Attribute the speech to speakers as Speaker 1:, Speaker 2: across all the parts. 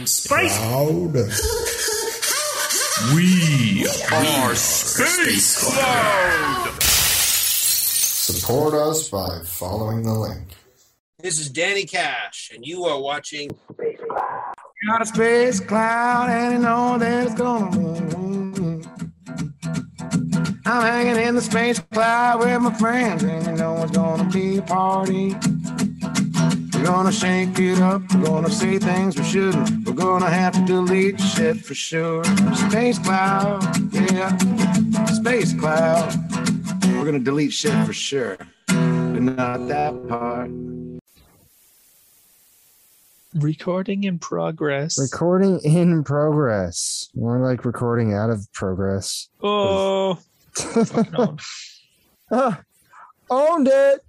Speaker 1: in space.
Speaker 2: Cloud.
Speaker 1: We are Space Cloud.
Speaker 2: Support us by following the link.
Speaker 3: This is Danny Cash, and you are watching
Speaker 4: Got a space cloud and you know that it's gonna move. I'm hanging in the space cloud with my friends and you know it's gonna be a party. We're gonna shake it up, we're gonna say things we shouldn't. We're gonna have to delete shit for sure. Space cloud, yeah, space cloud. We're gonna delete shit for sure, but not that part.
Speaker 5: Recording in progress.
Speaker 6: Recording in progress. More like recording out of progress.
Speaker 5: oh, fucking on.
Speaker 6: Ah, owned it.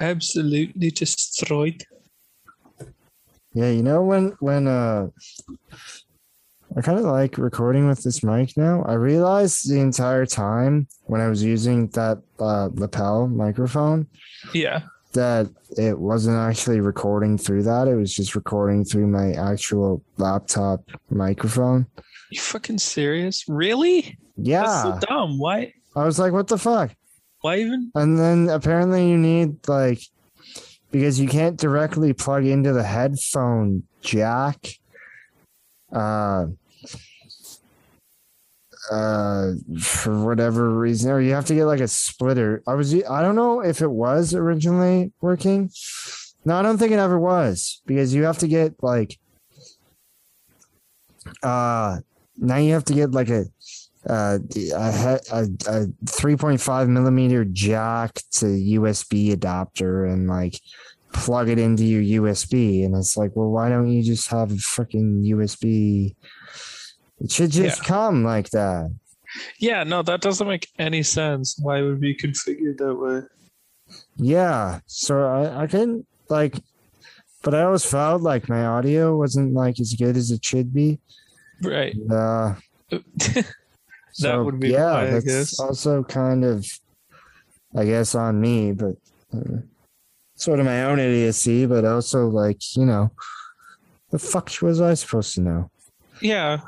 Speaker 5: absolutely destroyed.
Speaker 6: Yeah, you know when when uh I kind of like recording with this mic now. I realized the entire time when I was using that uh, lapel microphone
Speaker 5: Yeah.
Speaker 6: that it wasn't actually recording through that. It was just recording through my actual laptop microphone.
Speaker 5: You fucking serious? Really? That's
Speaker 6: Yeah.
Speaker 5: so dumb. Why?
Speaker 6: I was like, what the fuck?
Speaker 5: Why even?
Speaker 6: And then apparently you need like because you can't directly plug into the headphone jack. Uh uh for whatever reason or you have to get like a splitter. I was I don't know if it was originally working. No, I don't think it ever was because you have to get like uh now you have to get like a uh, a, a, a 3.5 millimeter jack to USB adapter and like plug it into your USB. And it's like, well, why don't you just have a freaking USB? It should just
Speaker 5: Yeah.
Speaker 6: come like that.
Speaker 5: Yeah, no, that doesn't make any sense. Why would it be configured that way?
Speaker 6: Yeah. So I, I couldn't like, but I always felt like my audio wasn't like as good as it should be.
Speaker 5: Right.
Speaker 6: Uh,
Speaker 5: That would be
Speaker 6: yeah,
Speaker 5: why, I
Speaker 6: that's
Speaker 5: guess.
Speaker 6: also kind of, I guess, on me, but uh, sort of my own idiocy. But also, like, you know, the fuck was I supposed to know?
Speaker 5: yeah.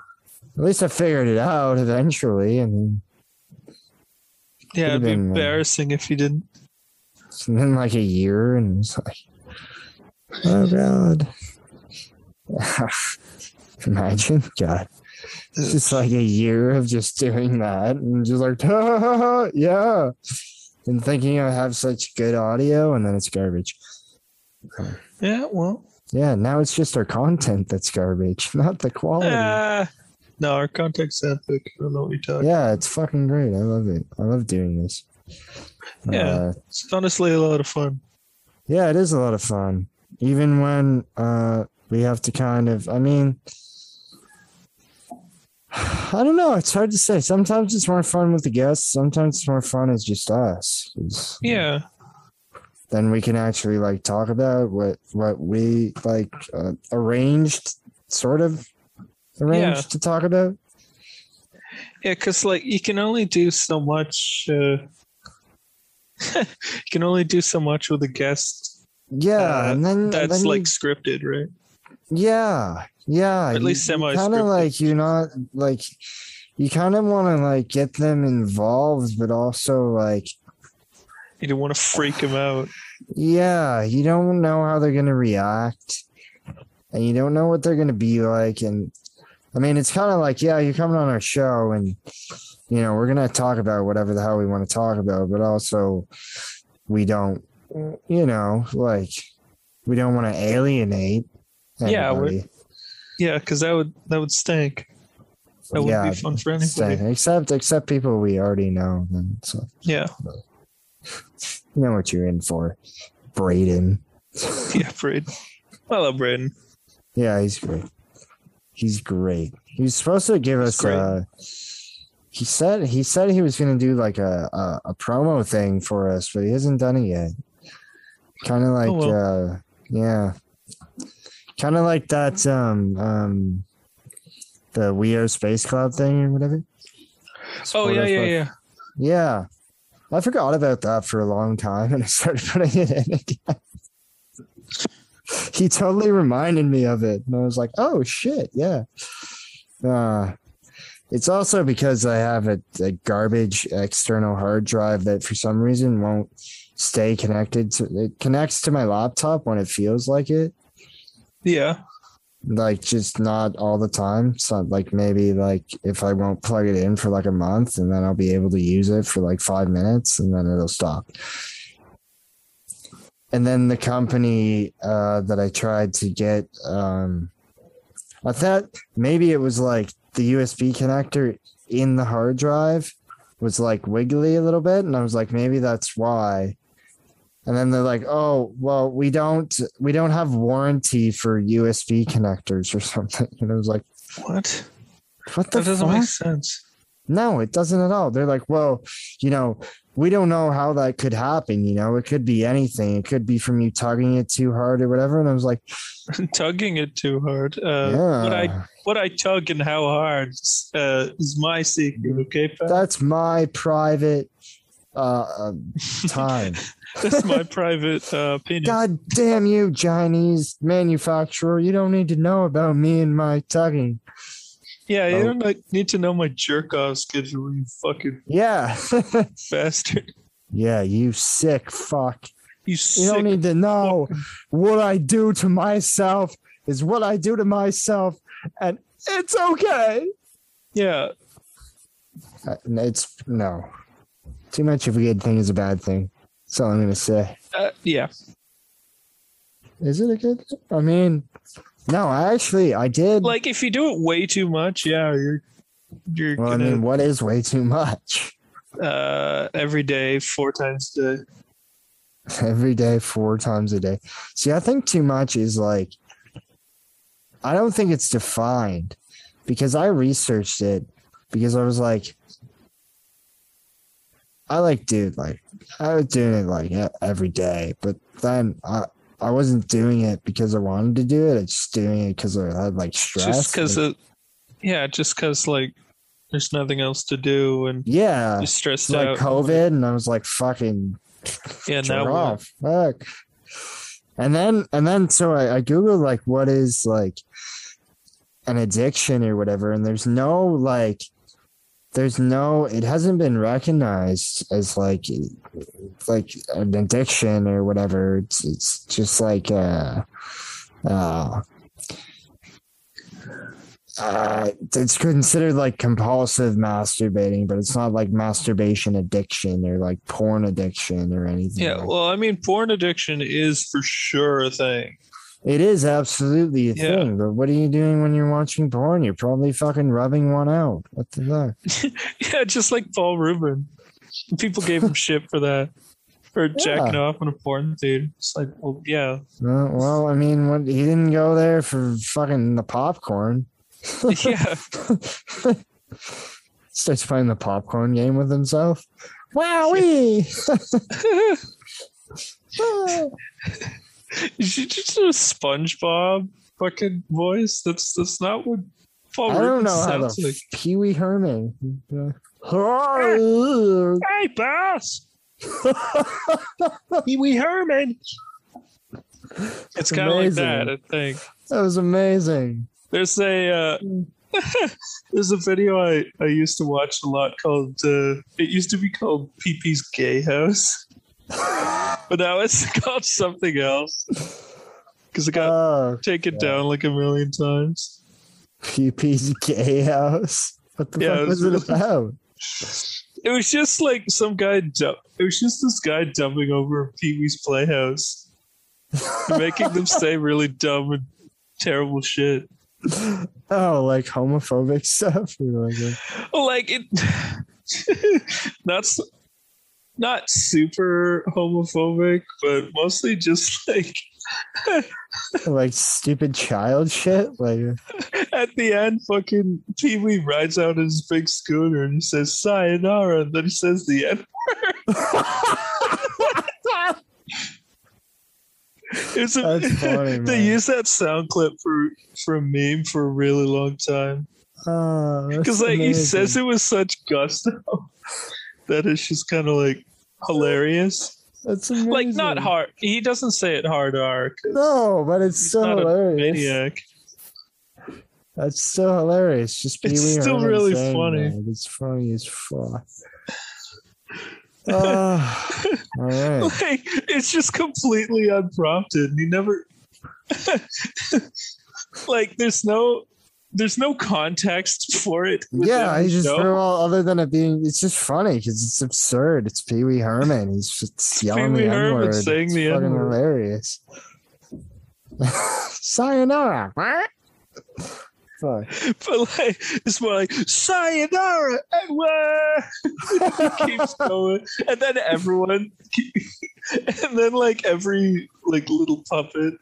Speaker 6: At least I figured it out eventually, and
Speaker 5: Yeah, it'd be
Speaker 6: been, uh,
Speaker 5: embarrassing if you didn't.
Speaker 6: it's been like a year, and it's like, oh god, imagine, God. It's just like a year of just doing that and just like, yeah, and thinking I have such good audio, and then it's garbage.
Speaker 5: Yeah, well.
Speaker 6: Yeah, now it's just our content that's garbage, not the quality.
Speaker 5: Uh, no, our content's epic. I don't know what you're talking
Speaker 6: yeah, it's fucking great. I love it. I love doing this.
Speaker 5: Yeah.
Speaker 6: Uh,
Speaker 5: It's honestly a lot of fun.
Speaker 6: yeah, it is a lot of fun. Even when uh we have to kind of I mean I don't know, it's hard to say. Sometimes it's more fun with the guests, sometimes it's more fun as just us.
Speaker 5: Yeah.
Speaker 6: Then we can actually like talk about what what we like uh, arranged sort of arranged
Speaker 5: Yeah.
Speaker 6: to talk about.
Speaker 5: Yeah, because like you can only do so much. Uh, you can only do so much with a guest
Speaker 6: Yeah,
Speaker 5: Uh,
Speaker 6: and then and
Speaker 5: that's
Speaker 6: then you-
Speaker 5: like scripted, right?
Speaker 6: Yeah, yeah.
Speaker 5: At least semi.
Speaker 6: Kind of like you're not like you kind of want to like get them involved, but also like
Speaker 5: You don't want to freak them out.
Speaker 6: yeah, you don't know how they're gonna react, and you don't know what they're gonna be like. And I mean, it's kind of like yeah, you're coming on our show, and you know we're gonna talk about whatever the hell we want to talk about, but also we don't, you know, like we don't want to alienate.
Speaker 5: Yeah, we're- Yeah, because that would that would stink. That wouldn't
Speaker 6: Yeah,
Speaker 5: be fun for anybody.
Speaker 6: Except except people we already know. Then so
Speaker 5: Yeah,
Speaker 6: you know what you're in for, Braden.
Speaker 5: yeah, Braden. Hello, Braden.
Speaker 6: Yeah, he's great. He's great. He was supposed to give
Speaker 5: He's
Speaker 6: us.
Speaker 5: great.
Speaker 6: Uh, he said he said he was going to do like a, a a promo thing for us, but he hasn't done it yet. Kind of like,
Speaker 5: Oh,
Speaker 6: uh, yeah, kind of like that. Um, um, the We Are Space Cloud thing or whatever.
Speaker 5: Oh yeah, yeah, yeah.
Speaker 6: Yeah. I forgot about that for a long time and I started putting it in again. he totally reminded me of it. And I was like, oh shit, yeah. Uh it's also because I have a, a garbage external hard drive that for some reason won't stay connected to it connects to my laptop when it feels like it.
Speaker 5: Yeah.
Speaker 6: Like just not all the time. So like maybe like if I won't plug it in for like a month and then I'll be able to use it for like five minutes and then it'll stop. And then the company uh, that I tried to get, um, I thought maybe it was like the USB connector in the hard drive was like wiggly a little bit, and I was like, maybe that's why. And then they're like, "Oh, well, we don't we don't have warranty for USB connectors or something." And I was like,
Speaker 5: What?
Speaker 6: "What the
Speaker 5: That doesn't
Speaker 6: fuck?"
Speaker 5: make sense.
Speaker 6: No, it doesn't at all. They're like, well, you know, we don't know how that could happen. You know, it could be anything. It could be from you tugging it too hard or whatever. And I was like,
Speaker 5: Tugging it too hard. Uh,
Speaker 6: yeah,
Speaker 5: What I what I tug and how hard uh, is my secret. Okay,
Speaker 6: that's my private uh, time.
Speaker 5: That's my private uh, opinion.
Speaker 6: God damn you, Chinese manufacturer. You don't need to know about me and my tugging.
Speaker 5: Yeah, you
Speaker 6: Oh.
Speaker 5: don't need to know my jerk off schedule, you fucking
Speaker 6: Yeah.
Speaker 5: bastard.
Speaker 6: yeah, you sick fuck.
Speaker 5: You
Speaker 6: You don't need to know what I do to myself is what I do to myself. And it's okay.
Speaker 5: yeah,
Speaker 6: Uh, It's no. Too much of a good thing is a bad thing. That's all I'm gonna say.
Speaker 5: uh, yeah.
Speaker 6: Is it a good thing? I mean, no, I actually I did.
Speaker 5: Like if you do it way too much, yeah, you're you're
Speaker 6: well, I
Speaker 5: gonna
Speaker 6: mean, what is way too much?
Speaker 5: uh, every day, four times a day.
Speaker 6: Every day, four times a day. See, I think too much is like I don't think it's defined because I researched it because I was like I like dude like I was doing it like every day, but then I I wasn't doing it because I wanted to do it. I just doing it because I had like stress.
Speaker 5: Just because of yeah, just because like there's nothing else to do and
Speaker 6: yeah,
Speaker 5: you're stressed
Speaker 6: like
Speaker 5: out.
Speaker 6: COVID, and I was like fucking
Speaker 5: yeah, now
Speaker 6: off. Fuck. And then and then so I, I googled like what is like an addiction or whatever, and there's no like there's no it hasn't been recognized as like like an addiction or whatever. It's it's just like uh uh uh, it's considered like compulsive masturbating, but it's not like masturbation addiction or like porn addiction or anything.
Speaker 5: Yeah,
Speaker 6: like
Speaker 5: well, I mean, porn addiction is for sure a thing.
Speaker 6: It is absolutely a
Speaker 5: Yeah.
Speaker 6: thing, but what are you doing when you're watching porn? You're probably fucking rubbing one out. What the fuck?
Speaker 5: Yeah, just like Paul Reubens. People gave him shit for that. For jacking off in a porn dude. It's like, well, yeah.
Speaker 6: Uh, well, I mean, what, he didn't go there for fucking the popcorn.
Speaker 5: Yeah.
Speaker 6: Starts playing the popcorn game with himself. Wowee!
Speaker 5: Is she just a SpongeBob fucking voice? That's that's not what Paul
Speaker 6: I don't know how
Speaker 5: sounds
Speaker 6: the
Speaker 5: like.
Speaker 6: Pee Wee Herman.
Speaker 5: Hey, boss! Pee Wee Herman! It's kind of like
Speaker 6: amazing.
Speaker 5: that, I think.
Speaker 6: That was amazing.
Speaker 5: There's a uh, there's a video I, I used to watch a lot called uh, it used to be called PP's Gay House, but now it's called something else because it got
Speaker 6: Oh,
Speaker 5: taken
Speaker 6: yeah.
Speaker 5: down like a million times.
Speaker 6: Gay house. What the
Speaker 5: Yeah,
Speaker 6: fuck
Speaker 5: it
Speaker 6: was
Speaker 5: was
Speaker 6: it about?
Speaker 5: It was just like some guy. It was just this guy dumping over Pee Wee's Playhouse, making them say really dumb and terrible shit.
Speaker 6: Oh, like homophobic stuff. Like, uh,
Speaker 5: like it not s- not super homophobic but mostly just like
Speaker 6: like stupid child shit. Like
Speaker 5: at the end fucking pee-wee rides out his big scooter and he says sayonara and then he says the end it's a,
Speaker 6: That's funny,
Speaker 5: they use that sound clip for for a meme for a really long time.
Speaker 6: Oh,
Speaker 5: because like he says it with such gusto that it's just kind of like hilarious
Speaker 6: That's amazing.
Speaker 5: Like not hard. He doesn't say it hard R.
Speaker 6: No, but it's so hilarious.
Speaker 5: maniac.
Speaker 6: That's so hilarious. Just Pee
Speaker 5: It's still really funny.
Speaker 6: that. It's funny as fuck. Uh, all right.
Speaker 5: Like it's just completely unprompted. He never like there's no there's no context for it.
Speaker 6: Yeah, he just threw all other than it being. It's just funny because it's absurd. It's Pee Wee Herman. He's just yelling
Speaker 5: Pee-wee
Speaker 6: the N word.
Speaker 5: saying
Speaker 6: It's
Speaker 5: the
Speaker 6: fucking
Speaker 5: N-word.
Speaker 6: hilarious. Sayonara. Fuck.
Speaker 5: but like it's more like sayonara Edward keeps going and then everyone and then like every like little puppet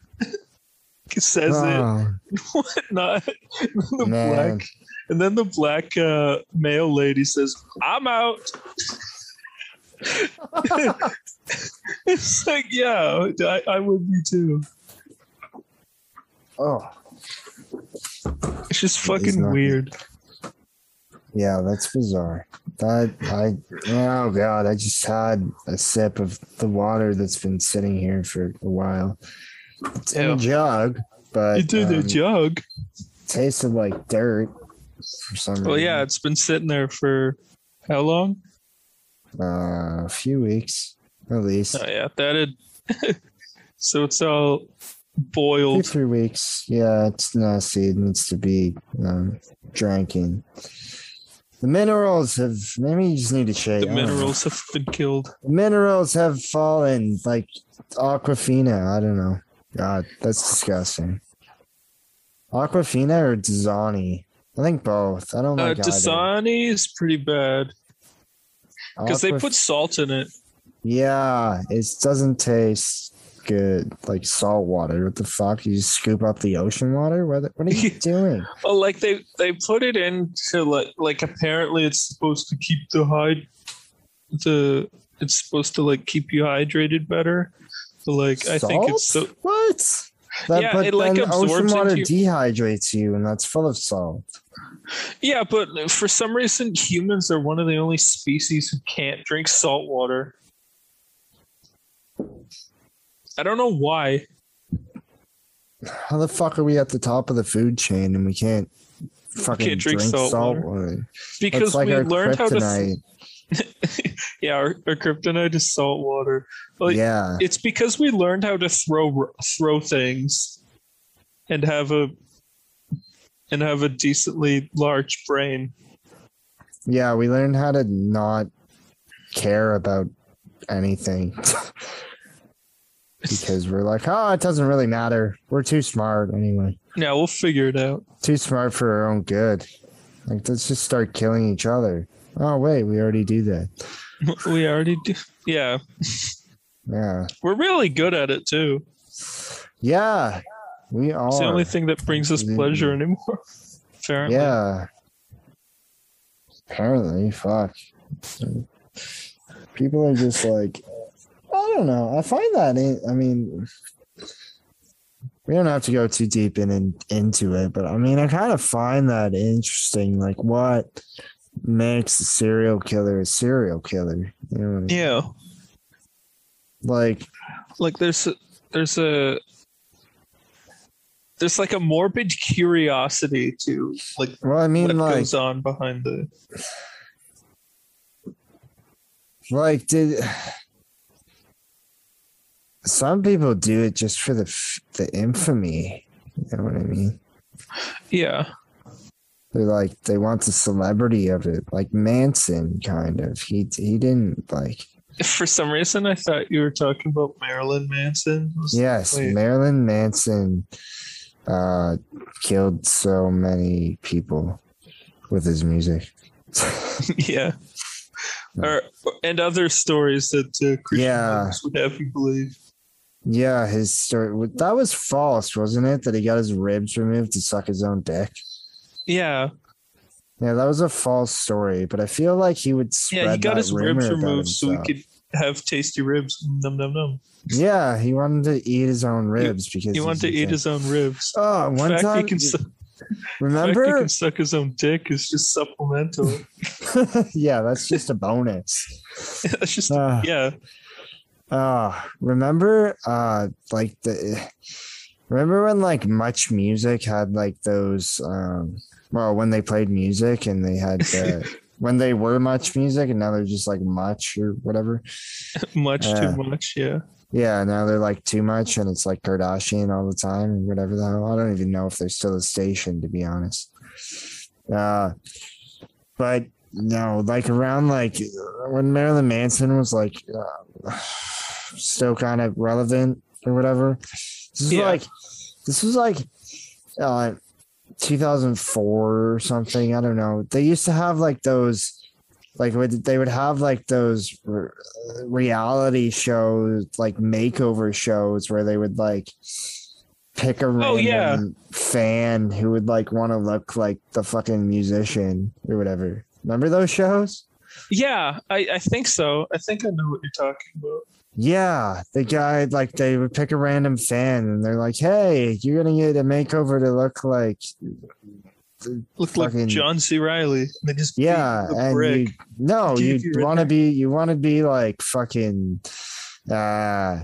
Speaker 5: says it.
Speaker 6: Oh,
Speaker 5: whatnot the black and then the black uh male lady says i'm out. It's like yeah I, I would be too.
Speaker 6: Oh,
Speaker 5: it's just fucking
Speaker 6: not-
Speaker 5: weird.
Speaker 6: Yeah, that's bizarre. That I oh god, I just had a sip of the water that's been sitting here for a while. It's in a jug, but
Speaker 5: you do the
Speaker 6: um,
Speaker 5: jug
Speaker 6: tasted like dirt for some reason.
Speaker 5: well yeah it's been sitting there for how long
Speaker 6: uh, a few weeks at least.
Speaker 5: Oh yeah, that had. so it's all
Speaker 6: Two,
Speaker 5: boiled.
Speaker 6: three weeks. Yeah, it's nasty. It needs to be um, drinking. The minerals have. Maybe you just need to shake.
Speaker 5: The minerals have been killed.
Speaker 6: The minerals have fallen like Aquafina. I don't know. God, that's disgusting. Aquafina or Dasani? I think both. I don't
Speaker 5: Uh,
Speaker 6: like either.
Speaker 5: Dasani is pretty bad because they put salt in it.
Speaker 6: Yeah, it doesn't taste good like salt water. What the fuck? You scoop up the ocean water? What, what are you doing?
Speaker 5: Well, like they they put it into like like apparently it's supposed to keep the hyd the it's supposed to like keep you hydrated better. Like I think it's so
Speaker 6: what? That,
Speaker 5: Yeah,
Speaker 6: but
Speaker 5: it, like,
Speaker 6: then ocean
Speaker 5: absorbs
Speaker 6: water
Speaker 5: into
Speaker 6: dehydrates you, and that's full of salt.
Speaker 5: yeah, but for some reason humans are one of the only species who can't drink salt water. I don't know why.
Speaker 6: How the fuck are we at the top of the food chain and we can't fucking
Speaker 5: Can't drink
Speaker 6: drink,
Speaker 5: salt
Speaker 6: salt,
Speaker 5: water.
Speaker 6: water?
Speaker 5: Because
Speaker 6: like
Speaker 5: we learned how to
Speaker 6: kryptonite.
Speaker 5: yeah, our, our kryptonite is salt water. Like,
Speaker 6: yeah,
Speaker 5: It's because we learned how to throw throw things and have a and have a decently large brain.
Speaker 6: yeah. We learned how to not care about anything because we're like, oh, it doesn't really matter. We're too smart anyway.
Speaker 5: Yeah, we'll figure it out.
Speaker 6: Too smart for our own good. Like, let's just start killing each other. Oh wait, we already do that.
Speaker 5: We already do. Yeah,
Speaker 6: Yeah,
Speaker 5: we're really good at it too.
Speaker 6: yeah. We are.
Speaker 5: It's the only thing that brings us pleasure anymore. Apparently.
Speaker 6: Yeah. Apparently, fuck. People are just like, I don't know. I find that, I mean, we don't have to go too deep in, in into it, but I mean, I kind of find that interesting. Like, what makes serial killer a serial killer? You know I mean?
Speaker 5: Yeah.
Speaker 6: Like,
Speaker 5: Like there's a, there's a there's like a morbid curiosity to like
Speaker 6: well, I mean,
Speaker 5: what
Speaker 6: like,
Speaker 5: goes on behind the
Speaker 6: like did some people do it just for the the infamy you know what i mean
Speaker 5: yeah
Speaker 6: they're like they want the celebrity of it like manson kind of. He he didn't like
Speaker 5: for some reason i thought you were talking about marilyn manson. Was like,
Speaker 6: yes marilyn manson uh killed so many people with his music.
Speaker 5: Yeah. Or and other stories that uh, Christian
Speaker 6: Yeah.
Speaker 5: would have you believe.
Speaker 6: Yeah his story that was false wasn't it? That he got his ribs removed to suck his own dick
Speaker 5: yeah.
Speaker 6: Yeah, that was a false story, but I feel like he would spread
Speaker 5: yeah he got his ribs removed so he could have tasty ribs. Num num num
Speaker 6: Yeah, he wanted to eat his own ribs because
Speaker 5: he wanted to eat his own ribs.
Speaker 6: Oh, one
Speaker 5: fact, he can, su- the fact he can suck his own dick is just supplemental.
Speaker 6: Yeah, that's just a bonus.
Speaker 5: That's just
Speaker 6: Ah.
Speaker 5: yeah.
Speaker 6: Uh remember uh like the remember when like much music had like those um well when they played music and they had when they were much music and now they're just like much or whatever.
Speaker 5: much
Speaker 6: Yeah.
Speaker 5: too much. Yeah.
Speaker 6: Yeah, now they're like too much and it's like Kardashian all the time or whatever the hell. I don't even know if they're still a station to be honest. Uh but no, like around like when Marilyn Manson was like uh, still kind of relevant or whatever. This is
Speaker 5: Yeah.
Speaker 6: like this was like uh 2004 or something. I don't know. They used to have like those like they would have like those reality shows like makeover shows where they would like pick a oh, random
Speaker 5: Oh, yeah.
Speaker 6: fan who would like want to look like the fucking musician or whatever remember those shows
Speaker 5: Yeah, I, I think so. I think I know what you're talking about.
Speaker 6: Yeah the guy like they would pick a random fan and they're like hey you're gonna get a makeover to look like
Speaker 5: Look
Speaker 6: Fucking-
Speaker 5: like John C. Reilly. They just
Speaker 6: yeah and you no you
Speaker 5: you
Speaker 6: want to be you want to be like fucking uh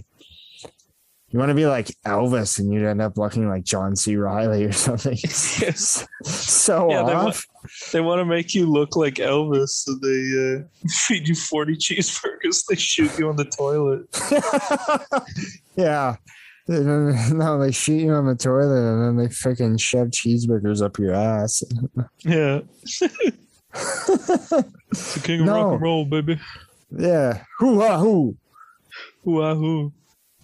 Speaker 6: you want to be like Elvis and you'd end up looking like John C. Reilly or something.
Speaker 5: Yes.
Speaker 6: so
Speaker 5: Yeah, they
Speaker 6: off.
Speaker 5: They want to make you look like Elvis, so they uh, feed you 40 cheeseburgers. They shoot you on the toilet.
Speaker 6: yeah. No, they shoot you on the toilet and then they freaking shove cheeseburgers up your ass.
Speaker 5: Yeah. the king of rock and roll, baby.
Speaker 6: yeah. Hoo ah hoo.
Speaker 5: Wahoo.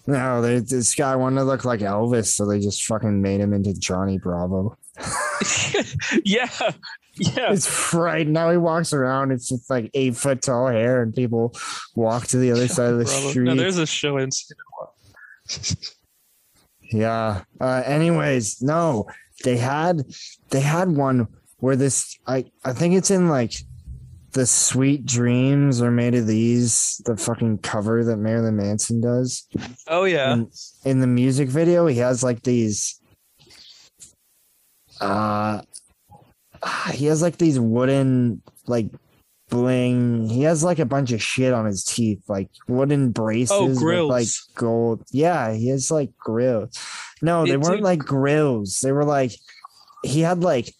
Speaker 6: No, they, this guy wanted to look like Elvis, so they just fucking made him into Johnny Bravo.
Speaker 5: yeah. Yeah.
Speaker 6: It's right now he walks around. It's just like eight foot tall hair, and people walk to the other side of the
Speaker 5: Bravo.
Speaker 6: street.
Speaker 5: No, there's a show in
Speaker 6: yeah. Uh, anyways, no, they had they had one where this I I think it's in like the Sweet Dreams are made of these the fucking cover that Marilyn Manson does.
Speaker 5: Oh, yeah.
Speaker 6: And in the music video, he has like these. Uh, he has like these wooden like bling. He has like a bunch of shit on his teeth, like wooden braces,
Speaker 5: Oh,
Speaker 6: with,
Speaker 5: grills.
Speaker 6: like gold. Yeah, he has like grills. No, they
Speaker 5: It
Speaker 6: weren't
Speaker 5: did-
Speaker 6: like grills. They were like he had like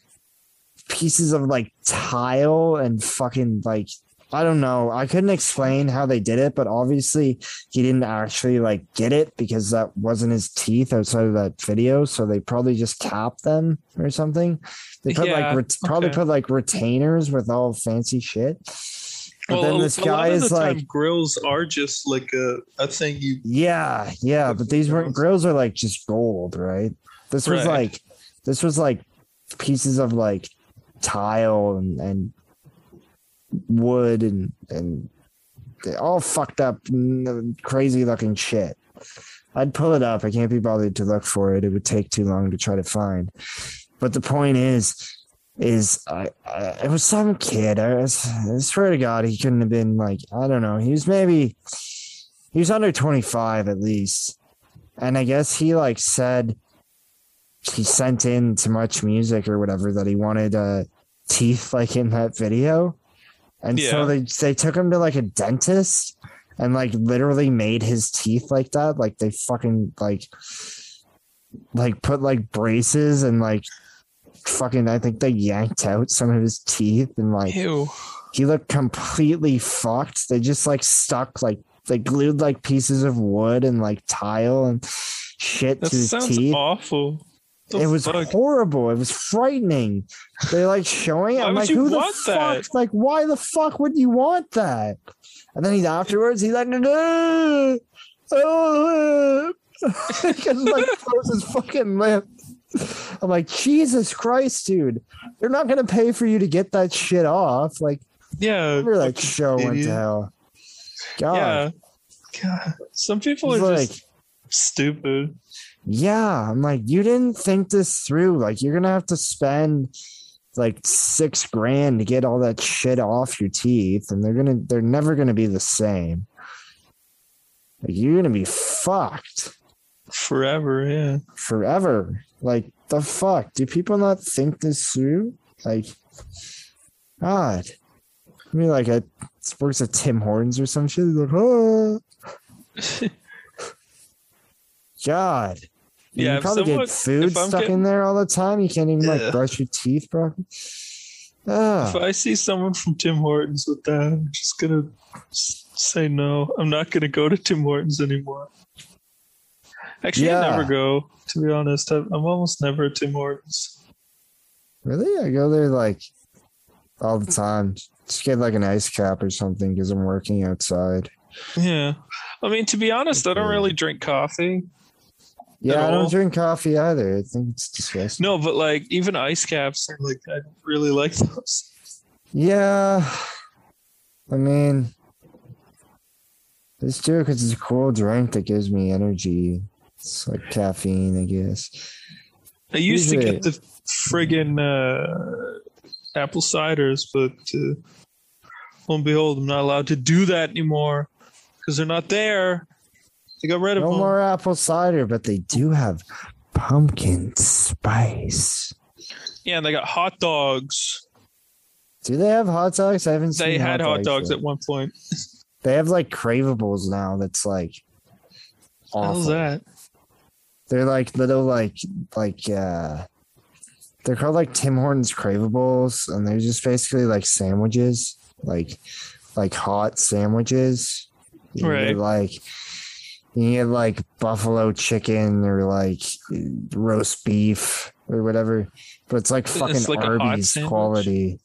Speaker 6: pieces of like tile and fucking like I don't know. I couldn't explain how they did it, but obviously he didn't actually like get it because that wasn't his teeth outside of that video. So they probably just capped them or something. They put
Speaker 5: Yeah,
Speaker 6: like ret- probably put like retainers with all fancy shit. But
Speaker 5: Well,
Speaker 6: then this guy is like,
Speaker 5: grills are just like a, thing you.
Speaker 6: yeah, yeah, but these weren't grills are like just gold, right? This was
Speaker 5: Right.
Speaker 6: like this was like pieces of like tile and, and wood and and all fucked up crazy looking shit. I'd pull it up. I can't be bothered to look for it. It would take too long to try to find. But the point is, is I, I it was some kid. I, I swear to God, he couldn't have been like I don't know. He was maybe he was under twenty five at least, and I guess he like said he sent in to much music or whatever that he wanted uh teeth like in that video, and so they they took him to like a dentist and like literally made his teeth like that. Like they fucking like like put like braces and like fucking I think they yanked out some of his teeth and like
Speaker 5: Ew.
Speaker 6: he looked completely fucked. They just like stuck like they glued like pieces of wood and like tile and shit
Speaker 5: That
Speaker 6: to his
Speaker 5: sounds
Speaker 6: teeth.
Speaker 5: awful. The
Speaker 6: It was
Speaker 5: fuck?
Speaker 6: horrible. It was frightening. They like showing it. I'm like, who the fuck?
Speaker 5: that?
Speaker 6: Like, why the fuck would you want that? And then he's afterwards, he's like, "Uh, oh, he can like close his fucking lip. I'm like, Jesus Christ, dude! They're not gonna pay for you to get that shit off. Like,
Speaker 5: Yeah.
Speaker 6: that
Speaker 5: fucking
Speaker 6: show went to hell. God,
Speaker 5: Yeah. God. Some people
Speaker 6: It's
Speaker 5: are
Speaker 6: like,
Speaker 5: just stupid.
Speaker 6: Yeah, I'm like, you didn't think this through. Like, you're gonna have to spend like six grand to get all that shit off your teeth, and they're gonna, they're never gonna be the same. Like, you're gonna be fucked
Speaker 5: Forever, yeah.
Speaker 6: forever. Like, the fuck? Do people not think this through? Like, God. I mean, like, a works at Tim Hortons or some shit. Like, oh, God.
Speaker 5: Yeah,
Speaker 6: you probably
Speaker 5: someone-
Speaker 6: get food stuck
Speaker 5: getting-
Speaker 6: in there all the time. You can't even like brush your teeth, bro.
Speaker 5: If
Speaker 6: Ah,
Speaker 5: I see someone from Tim Hortons with that, I'm just gonna say no. I'm not gonna go to Tim Hortons anymore. Actually,
Speaker 6: Yeah.
Speaker 5: I never go. To be honest, I'm I'm almost never at Tim Hortons.
Speaker 6: really? I go there like all the time. Just get like an ice cap or something because I'm working outside.
Speaker 5: Yeah, I mean, to be honest, I don't really drink coffee.
Speaker 6: Yeah, I don't drink coffee either. I think it's disgusting.
Speaker 5: No, but like even ice caps are like I don't really like those.
Speaker 6: Yeah, I mean, it's true because it's a cool drink that gives me energy. It's like caffeine, I guess.
Speaker 5: I used to get the friggin' uh, apple ciders, but uh, lo and behold, I'm not allowed to do that anymore because they're not there. They got rid of
Speaker 6: No
Speaker 5: them.
Speaker 6: more apple cider, but they do have pumpkin spice.
Speaker 5: Yeah, and they got hot dogs.
Speaker 6: Do they have hot dogs? I haven't seen.
Speaker 5: They had hot dogs
Speaker 6: yet.
Speaker 5: at one point.
Speaker 6: They have like cravables now. That's like
Speaker 5: How's that?
Speaker 6: They're like little like like uh they're called like Tim Hortons cravables and they're just basically like sandwiches, like like hot sandwiches. You
Speaker 5: Right.
Speaker 6: get like you get like buffalo chicken or like roast beef or whatever. But it's like
Speaker 5: It's
Speaker 6: fucking
Speaker 5: like
Speaker 6: Arby's quality.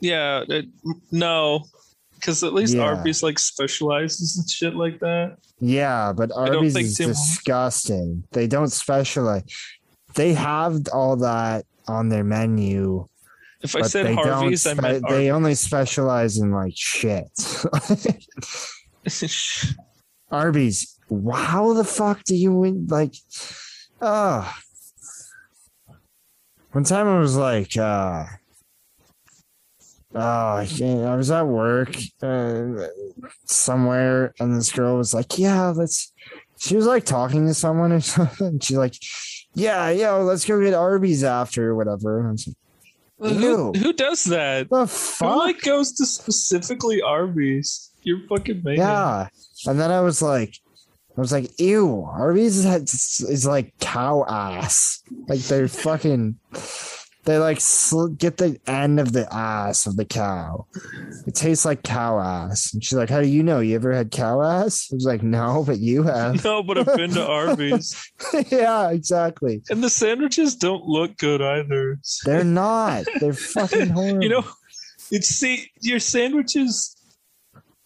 Speaker 5: Yeah, it, no, because at least
Speaker 6: Yeah.
Speaker 5: Arby's like specializes in shit like that.
Speaker 6: Yeah, but Arby's is
Speaker 5: Tim-
Speaker 6: disgusting. They don't specialize. They have all that on their menu,
Speaker 5: If I said Harvey's, I meant
Speaker 6: Spe- they only specialize in like shit.
Speaker 5: Arby's.
Speaker 6: How the fuck do you win? Like, oh. One time I was like, uh, oh, I can't. I was at work uh, somewhere, and this girl was like, yeah, let's. She was like talking to someone or something. She's like, yeah, yo, let's go get Arby's after or whatever. And like,
Speaker 5: who, who does that?
Speaker 6: the fuck?
Speaker 5: Who like goes to specifically Arby's? You're fucking making.
Speaker 6: Yeah. And then I was like, I was like, ew, Arby's is, is like cow ass. Like they're fucking, they like sl- get the end of the ass of the cow. It tastes like cow ass. And she's like, how do you know? You ever had cow ass? I was like, no, but you have.
Speaker 5: No, but I've been to Arby's,
Speaker 6: yeah, exactly.
Speaker 5: and the sandwiches don't look good either.
Speaker 6: They're not. They're fucking horrible.
Speaker 5: you know, it's see your sandwiches.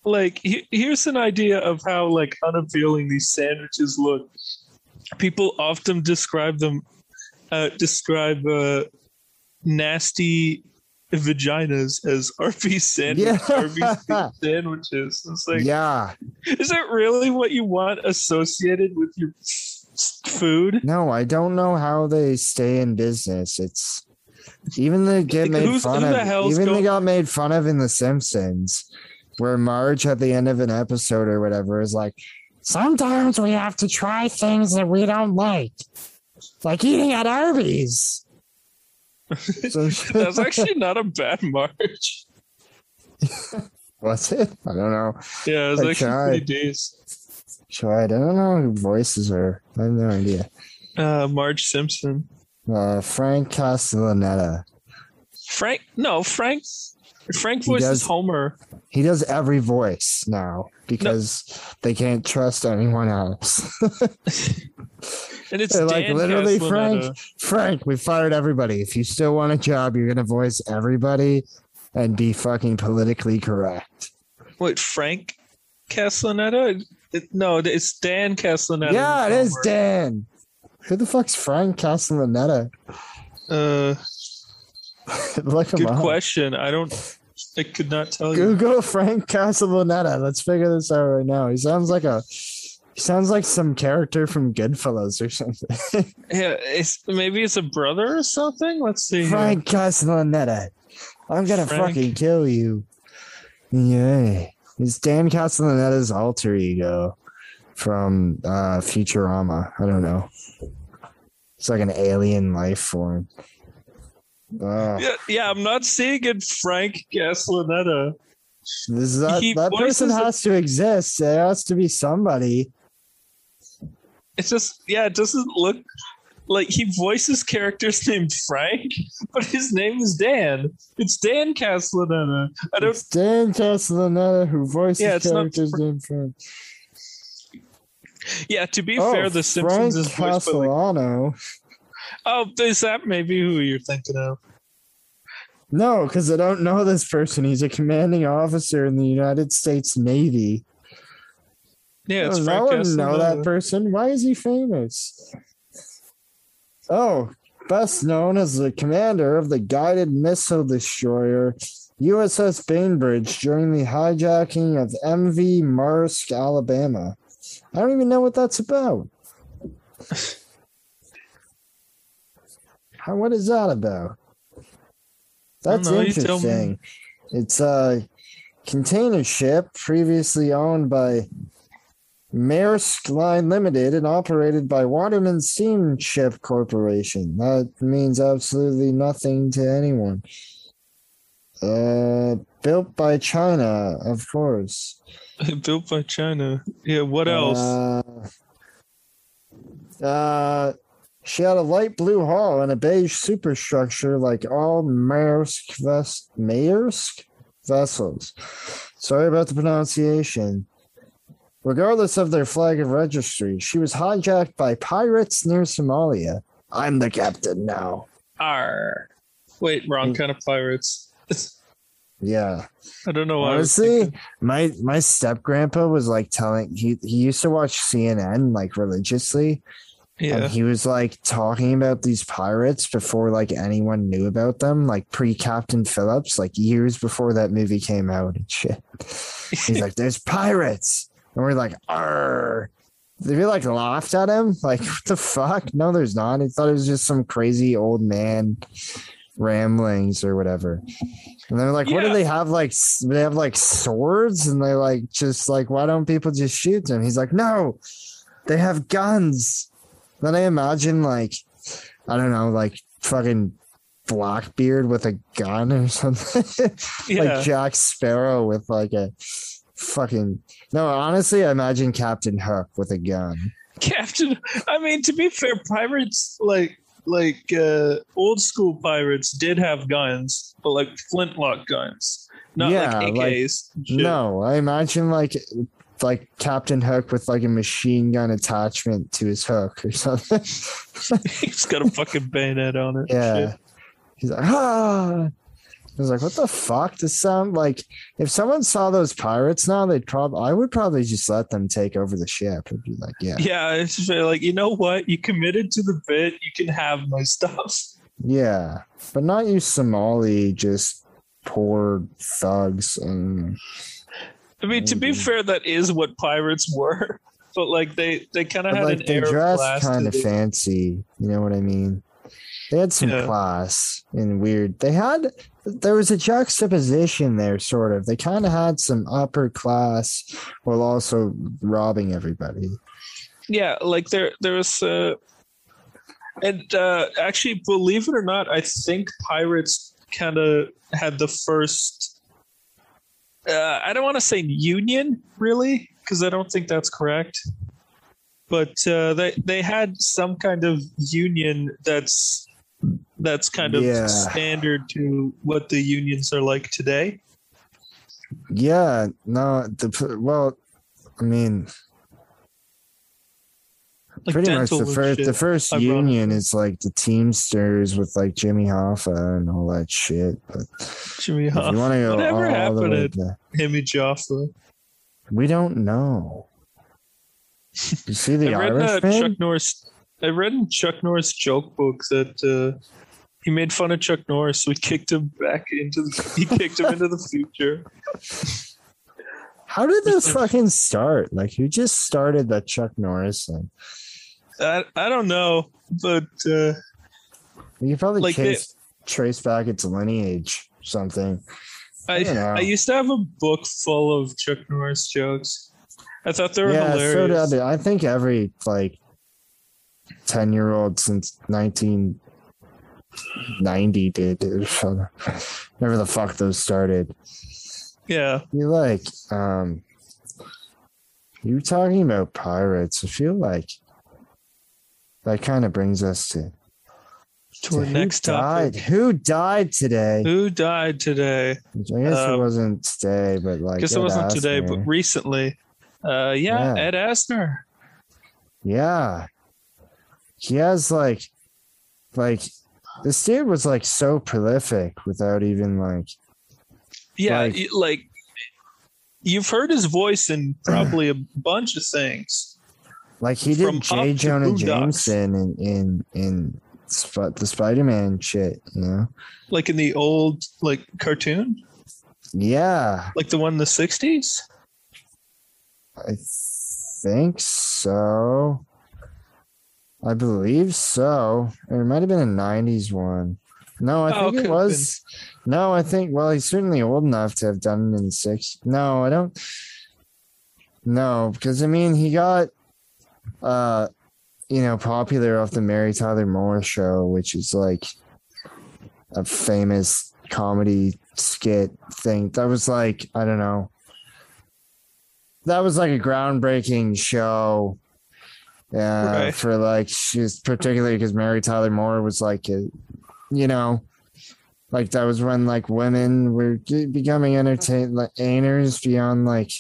Speaker 5: Like he- here's an idea of how like unappealing these sandwiches look. People often describe them, uh, describe uh, nasty vaginas as Arby's sandwich,
Speaker 6: Yeah.
Speaker 5: Arby's sandwiches. It's like,
Speaker 6: yeah.
Speaker 5: is that really what you want associated with your food?
Speaker 6: No, I don't know how they stay in business. It's even they get
Speaker 5: Like,
Speaker 6: made fun of. Even
Speaker 5: go-
Speaker 6: they got made fun of in The Simpsons, where Marge at the end of an episode or whatever is like, "Sometimes we have to try things that we don't like, like eating at Arby's." So
Speaker 5: That's actually not a bad march.
Speaker 6: what's it? I don't know.
Speaker 5: Yeah, it's
Speaker 6: tried.
Speaker 5: pretty decent.
Speaker 6: Tried. I don't know who voices her. I have no idea.
Speaker 5: Uh, Marge Simpson.
Speaker 6: Uh, Frank Castellaneta.
Speaker 5: Frank, no, Frank. Frank
Speaker 6: He
Speaker 5: voices
Speaker 6: does-
Speaker 5: Homer.
Speaker 6: He does every voice now because they can't trust anyone else.
Speaker 5: And it's
Speaker 6: like, literally. Frank, Frank, we fired everybody. If you still want a job, you're gonna voice everybody and be fucking politically correct.
Speaker 5: Wait, Frank Castellaneta? It, no, it's Dan Castellaneta.
Speaker 6: yeah, it
Speaker 5: who's
Speaker 6: is Dan. Who the fuck's Frank Castellaneta?
Speaker 5: Uh,
Speaker 6: Look
Speaker 5: good
Speaker 6: up.
Speaker 5: question. I don't. I could not tell you.
Speaker 6: Google Frank Castellaneta. Let's figure this out right now. He sounds like a. He sounds like some character from Goodfellas or something.
Speaker 5: Yeah, it's maybe it's a brother or something. Let's see. here.
Speaker 6: Frank Castellaneta. I'm gonna
Speaker 5: Frank.
Speaker 6: fucking kill you. Yeah. It's Dan Castellaneta's alter ego from uh Futurama. I don't know. It's like an alien life form. Uh,
Speaker 5: Yeah, yeah, I'm not seeing it. Frank Castellaneta.
Speaker 6: This is that,
Speaker 5: He
Speaker 6: that person
Speaker 5: voices a-
Speaker 6: has to exist. There has to be somebody.
Speaker 5: It's just yeah, it doesn't look like he voices characters named Frank, but his name is Dan. It's Dan Castellaneta. I don't
Speaker 6: It's Dan Castellaneta who voices
Speaker 5: Yeah, it's not
Speaker 6: characters named Frank.
Speaker 5: yeah, to be
Speaker 6: Oh,
Speaker 5: fair, the
Speaker 6: Frank
Speaker 5: Simpsons is voiced by like. Oh, is that maybe who you're thinking of?
Speaker 6: No, because I don't know this person. He's a commanding officer in the United States Navy.
Speaker 5: Yeah, it's Frank
Speaker 6: no one know that person? Why is he famous? Oh, best known as the commander of the guided missile destroyer USS Bainbridge during the hijacking of MV Maersk, Alabama. I don't even know what that's about. How, what is that about? That's
Speaker 5: know, you tell me.
Speaker 6: interesting. It's a container ship previously owned by Maersk Line Limited and operated by Waterman Steamship Corporation. That means absolutely nothing to anyone. Uh, built by China, of course.
Speaker 5: Built by China. Yeah, what else?
Speaker 6: Uh, uh, she had a light blue hull and a beige superstructure like all Maersk, ves- Maersk vessels. Sorry about the pronunciation. Regardless of their flag of registry, she was hijacked by pirates near Somalia. I'm the captain now.
Speaker 5: Arr. Wait, wrong kind of pirates.
Speaker 6: Yeah.
Speaker 5: I don't know why.
Speaker 6: Honestly, my my step grandpa was like telling he he used to watch CNN like religiously.
Speaker 5: Yeah.
Speaker 6: And he was like talking about these pirates before like anyone knew about them, like pre Captain Phillips, like years before that movie came out and shit. He's like, "There's pirates," and we're like, "Arr!" They like laughed at him, like, "What the fuck?" No, there's not. He thought it was just some crazy old man ramblings or whatever. And they're like, "What do they have? Like, they have like swords?" And they're like, "Just like, why don't people just shoot them?" He's like, "No, they have guns." Then I imagine like I don't know, like fucking Blackbeard with a gun or something.
Speaker 5: yeah.
Speaker 6: like Jack Sparrow with like a fucking no, honestly, I imagine Captain Hook with a gun.
Speaker 5: Captain. I mean, to be fair, pirates like like uh, old school pirates did have guns, but like flintlock guns, not
Speaker 6: Yeah,
Speaker 5: like
Speaker 6: like-
Speaker 5: AKs. shit.
Speaker 6: No, I imagine like like Captain Hook with like a machine gun attachment to his hook or something.
Speaker 5: he's got a fucking bayonet on it.
Speaker 6: yeah.
Speaker 5: shit.
Speaker 6: He's like, ah. I was like, what the fuck? Does sound like if someone saw those pirates now, they'd probably I would probably just let them take over the ship. It'd be like, yeah.
Speaker 5: Yeah, it's just like you know what? You committed to the bit. You can have my stuff.
Speaker 6: Yeah, but not you Somali, just poor thugs. And
Speaker 5: I mean, to be fair, that is what pirates were. But like they they kind of had
Speaker 6: like
Speaker 5: an
Speaker 6: they dressed
Speaker 5: class
Speaker 6: kind of fancy. You know what I mean? They had some
Speaker 5: Yeah.
Speaker 6: class and weird. They had there was a juxtaposition there, sort of. They kind of had some upper class while also robbing everybody.
Speaker 5: Yeah, like there there was uh and uh actually believe it or not, I think pirates kind of had the first uh I don't want to say union really because I don't think that's correct. But uh they they had some kind of union that's that's kind of
Speaker 6: Yeah.
Speaker 5: standard to what the unions are like today.
Speaker 6: Yeah, no, the well, I mean,
Speaker 5: Like
Speaker 6: pretty much the first the first union is like the Teamsters with like Jimmy Hoffa and all that shit. But
Speaker 5: Jimmy Hoffa.
Speaker 6: you want to go
Speaker 5: Whatever
Speaker 6: all the
Speaker 5: happened
Speaker 6: way
Speaker 5: to Hemi Joffa?
Speaker 6: we don't know. You see the
Speaker 5: I read uh,
Speaker 6: Irishman?
Speaker 5: Chuck Norris. I read in Chuck Norris joke book that uh, he made fun of Chuck Norris, so he kicked him back into the, he kicked him into the future.
Speaker 6: How did this fucking start? Like, who just started that Chuck Norris thing?
Speaker 5: I, I don't know, but uh,
Speaker 6: You could probably
Speaker 5: Like
Speaker 6: trace, trace back its lineage, something.
Speaker 5: I
Speaker 6: know.
Speaker 5: I used to have a book full of Chuck Norris jokes. I thought they were
Speaker 6: yeah, so
Speaker 5: hilarious.
Speaker 6: did I. I think every like ten year old since nineteen ninety did, whenever the fuck those started.
Speaker 5: Yeah.
Speaker 6: Feel like um you talking about pirates. I feel like that kind of brings us to,
Speaker 5: To our
Speaker 6: who
Speaker 5: next
Speaker 6: died.
Speaker 5: topic.
Speaker 6: Who died today?
Speaker 5: Who died today?
Speaker 6: Which I guess it
Speaker 5: Um,
Speaker 6: wasn't today, but like
Speaker 5: I guess
Speaker 6: Ed
Speaker 5: it wasn't today, but recently. Uh, yeah,
Speaker 6: Yeah.
Speaker 5: Ed Asner.
Speaker 6: yeah, he has like, like this dude was like so prolific without even like
Speaker 5: Yeah,
Speaker 6: Like-
Speaker 5: like you've heard his voice in probably a bunch of things.
Speaker 6: Like he did J. Jonah Jameson in in in Sp- the Spider Man shit. You know?
Speaker 5: Like in the old like cartoon,
Speaker 6: Yeah,
Speaker 5: like the one in the '60s.
Speaker 6: I think so. I believe so. It might have been a '90s one. No, I
Speaker 5: Oh,
Speaker 6: think it was. No, I think. Well, he's certainly old enough to have done it in the six. No, I don't. No, because I mean, he got, uh, you know, popular off the Mary Tyler Moore show, which is like a famous comedy skit thing. That was like I don't know. That was like a groundbreaking show. Uh,
Speaker 5: Right.
Speaker 6: for like she's particularly because Mary Tyler Moore was like a, you know, like that was when like women were becoming entertain like entertainers beyond like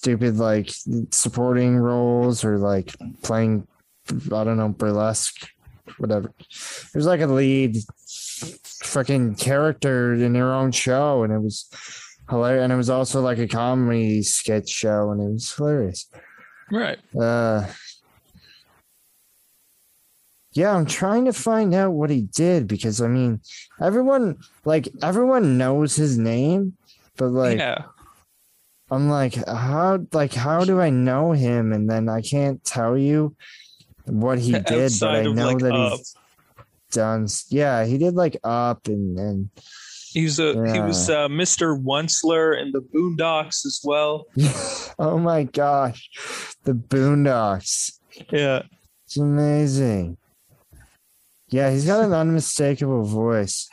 Speaker 6: stupid like supporting roles or like playing I don't know burlesque whatever. There's like a lead fucking character in their own show and it was hilarious and it was also like a comedy sketch show and it was hilarious.
Speaker 5: Right.
Speaker 6: Uh, yeah, I'm trying to find out what he did because I mean, everyone like everyone knows his name, but like
Speaker 5: yeah.
Speaker 6: I'm like, how like how do I know him? And then I can't tell you what he did, but I know
Speaker 5: like,
Speaker 6: that
Speaker 5: Up.
Speaker 6: he's done. Yeah, he did like up and and
Speaker 5: He was a he was uh, Mr. Wuncler in the Boondocks as well.
Speaker 6: oh my gosh, the Boondocks.
Speaker 5: Yeah.
Speaker 6: It's amazing. Yeah, he's got an unmistakable voice.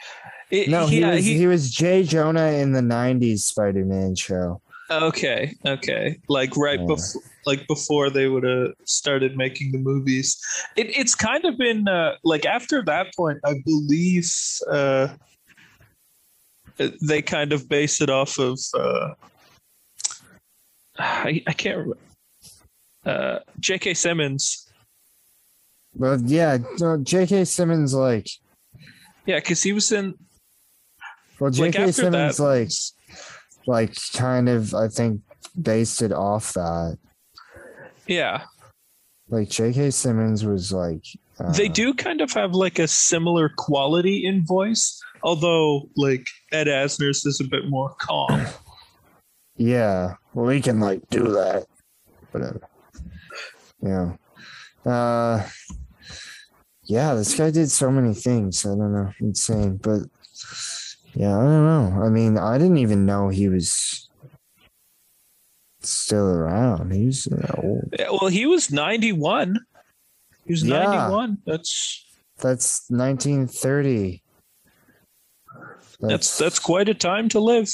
Speaker 5: It-
Speaker 6: No, he
Speaker 5: yeah,
Speaker 6: was
Speaker 5: he-
Speaker 6: he was Jay Jonah in the '90s Spider-Man show.
Speaker 5: Okay, okay. Like right
Speaker 6: Yeah.
Speaker 5: before, like before they would have started making the movies. It, it's kind of been uh, like after that point, I believe uh, they kind of base it off of. Uh, I, I can't remember. Uh, J.K. Simmons.
Speaker 6: But yeah, no, J.K. Simmons like
Speaker 5: Yeah, because he was in.
Speaker 6: well, J.K.
Speaker 5: after
Speaker 6: Simmons
Speaker 5: that-
Speaker 6: like like kind of I think based it off that.
Speaker 5: Yeah,
Speaker 6: Like J.K. Simmons was like uh,
Speaker 5: they do kind of have like a similar quality in voice, although like Ed Asner's is a bit more calm.
Speaker 6: Yeah, well, he can like do that. Whatever. Yeah. Uh, yeah, this guy did so many things. I don't know, insane. But yeah, I don't know. I mean, I didn't even know he was still around. He was old.
Speaker 5: Yeah, well, he was 91. He was
Speaker 6: Yeah.
Speaker 5: 91. That's
Speaker 6: That's 1930.
Speaker 5: that's that's quite a time to live.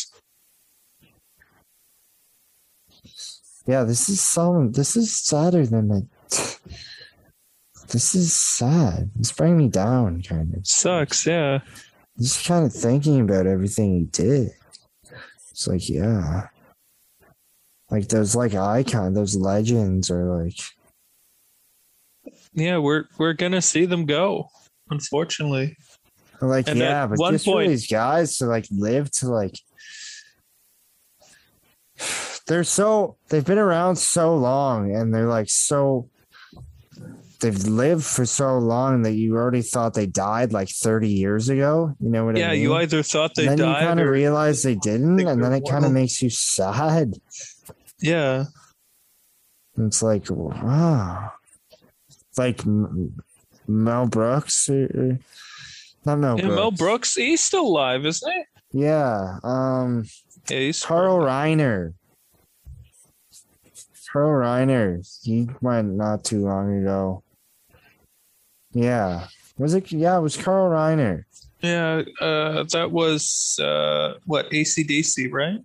Speaker 6: Yeah, this is so. This is sadder than the. This is sad. It's bringing me down, kind of.
Speaker 5: Sucks, yeah.
Speaker 6: Just kind of thinking about everything he did. It's like, yeah. Like those like icon, those legends are like
Speaker 5: Yeah, we're we're gonna see them go, unfortunately.
Speaker 6: like
Speaker 5: And
Speaker 6: yeah, but
Speaker 5: one
Speaker 6: just for these guys to like live to like they're so they've been around so long and they're like so they've lived for so long that you already thought they died like 30 years ago. You know what I mean?
Speaker 5: Yeah, you either thought they died
Speaker 6: and then you kind of realize they didn't, and then it kind of makes you sad.
Speaker 5: yeah.
Speaker 6: It's like, wow. Like Mel Brooks or, not Mel
Speaker 5: yeah,
Speaker 6: Brooks.
Speaker 5: Mel Brooks, he's still alive, isn't he?
Speaker 6: Yeah. Um
Speaker 5: Yeah, he's
Speaker 6: Carl Reiner. Carl Reiner. He went not too long ago. Yeah. Was it yeah, it was Carl Reiner.
Speaker 5: Yeah, uh, that was uh, what ACDC, right?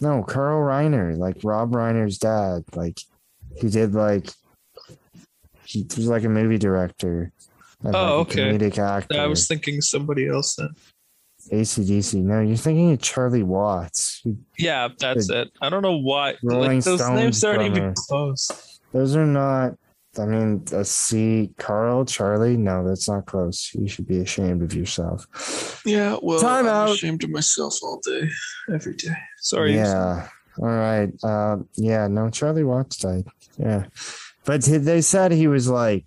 Speaker 6: No, Carl Reiner, like Rob Reiner's dad. Like he did like he was like a movie director. and,
Speaker 5: Oh,
Speaker 6: like,
Speaker 5: okay.
Speaker 6: Comedic actor.
Speaker 5: I was thinking somebody else then.
Speaker 6: ACDC. No, you're thinking of Charlie Watts.
Speaker 5: Yeah, that's it. I don't know why.
Speaker 6: Rolling
Speaker 5: Like, those
Speaker 6: Stones
Speaker 5: names aren't even close.
Speaker 6: Those are not. I mean, a C. Carl, Charlie. No, that's not close. You should be ashamed of yourself.
Speaker 5: Yeah, well,
Speaker 6: Time
Speaker 5: I'm
Speaker 6: out.
Speaker 5: ashamed of myself all day, every day. Sorry.
Speaker 6: Yeah. All right. Uh, yeah. No, Charlie Watts died. Yeah, but he- they said he was like,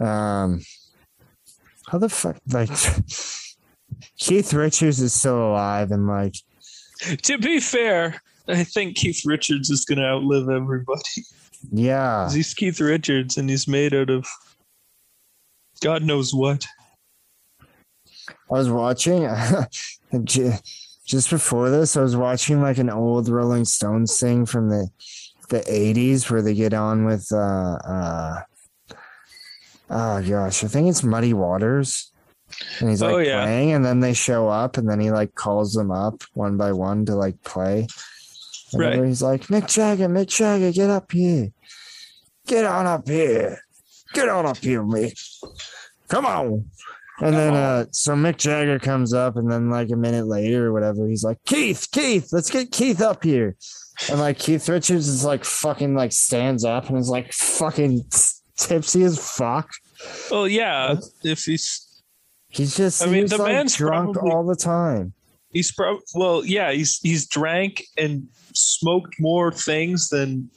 Speaker 6: um, how the fuck? Like, Keith Richards is still alive, and like,
Speaker 5: To be fair, I think Keith Richards is going to outlive everybody.
Speaker 6: yeah,
Speaker 5: He's Keith Richards, and he's made out of God knows what.
Speaker 6: I was watching just before this. I was watching like an old Rolling Stones thing from the the '80s where they get on with. uh uh Oh gosh, I think it's Muddy Waters, and he's like
Speaker 5: Oh, yeah.
Speaker 6: playing, and then they show up, and then he like calls them up one by one to like play. And
Speaker 5: Right.
Speaker 6: He's like, Mick Jagger, Mick Jagger, get up here, get on up here, get on up here, Mick. Come on. And then uh so Mick Jagger comes up and then like a minute later or whatever, he's like, Keith, Keith, let's get Keith up here. And like Keith Richards is like fucking like stands up and is like fucking tipsy as fuck.
Speaker 5: Well, yeah, if he's
Speaker 6: He's just
Speaker 5: I mean,
Speaker 6: he's
Speaker 5: the
Speaker 6: like
Speaker 5: man's
Speaker 6: drunk
Speaker 5: probably-
Speaker 6: all the time.
Speaker 5: he's pro well, yeah, he's he's drank and smoked more things than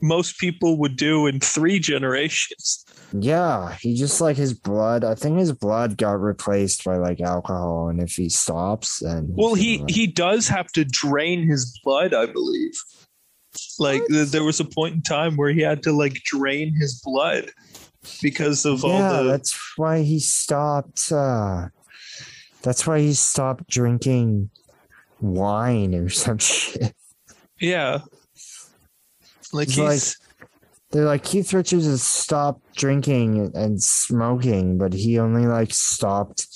Speaker 5: most people would do in three generations.
Speaker 6: Yeah, he just like his blood. I think his blood got replaced by like alcohol, and if he stops, then
Speaker 5: Well, he
Speaker 6: gonna-
Speaker 5: he does have to drain his blood, I believe. Like th- there was a point in time where he had to like drain his blood because of all
Speaker 6: yeah,
Speaker 5: the
Speaker 6: that's why he stopped. uh That's why he stopped drinking wine or some shit.
Speaker 5: yeah. Like
Speaker 6: He's
Speaker 5: he's
Speaker 6: like- They're like Keith Richards has stopped drinking and smoking, but he only like stopped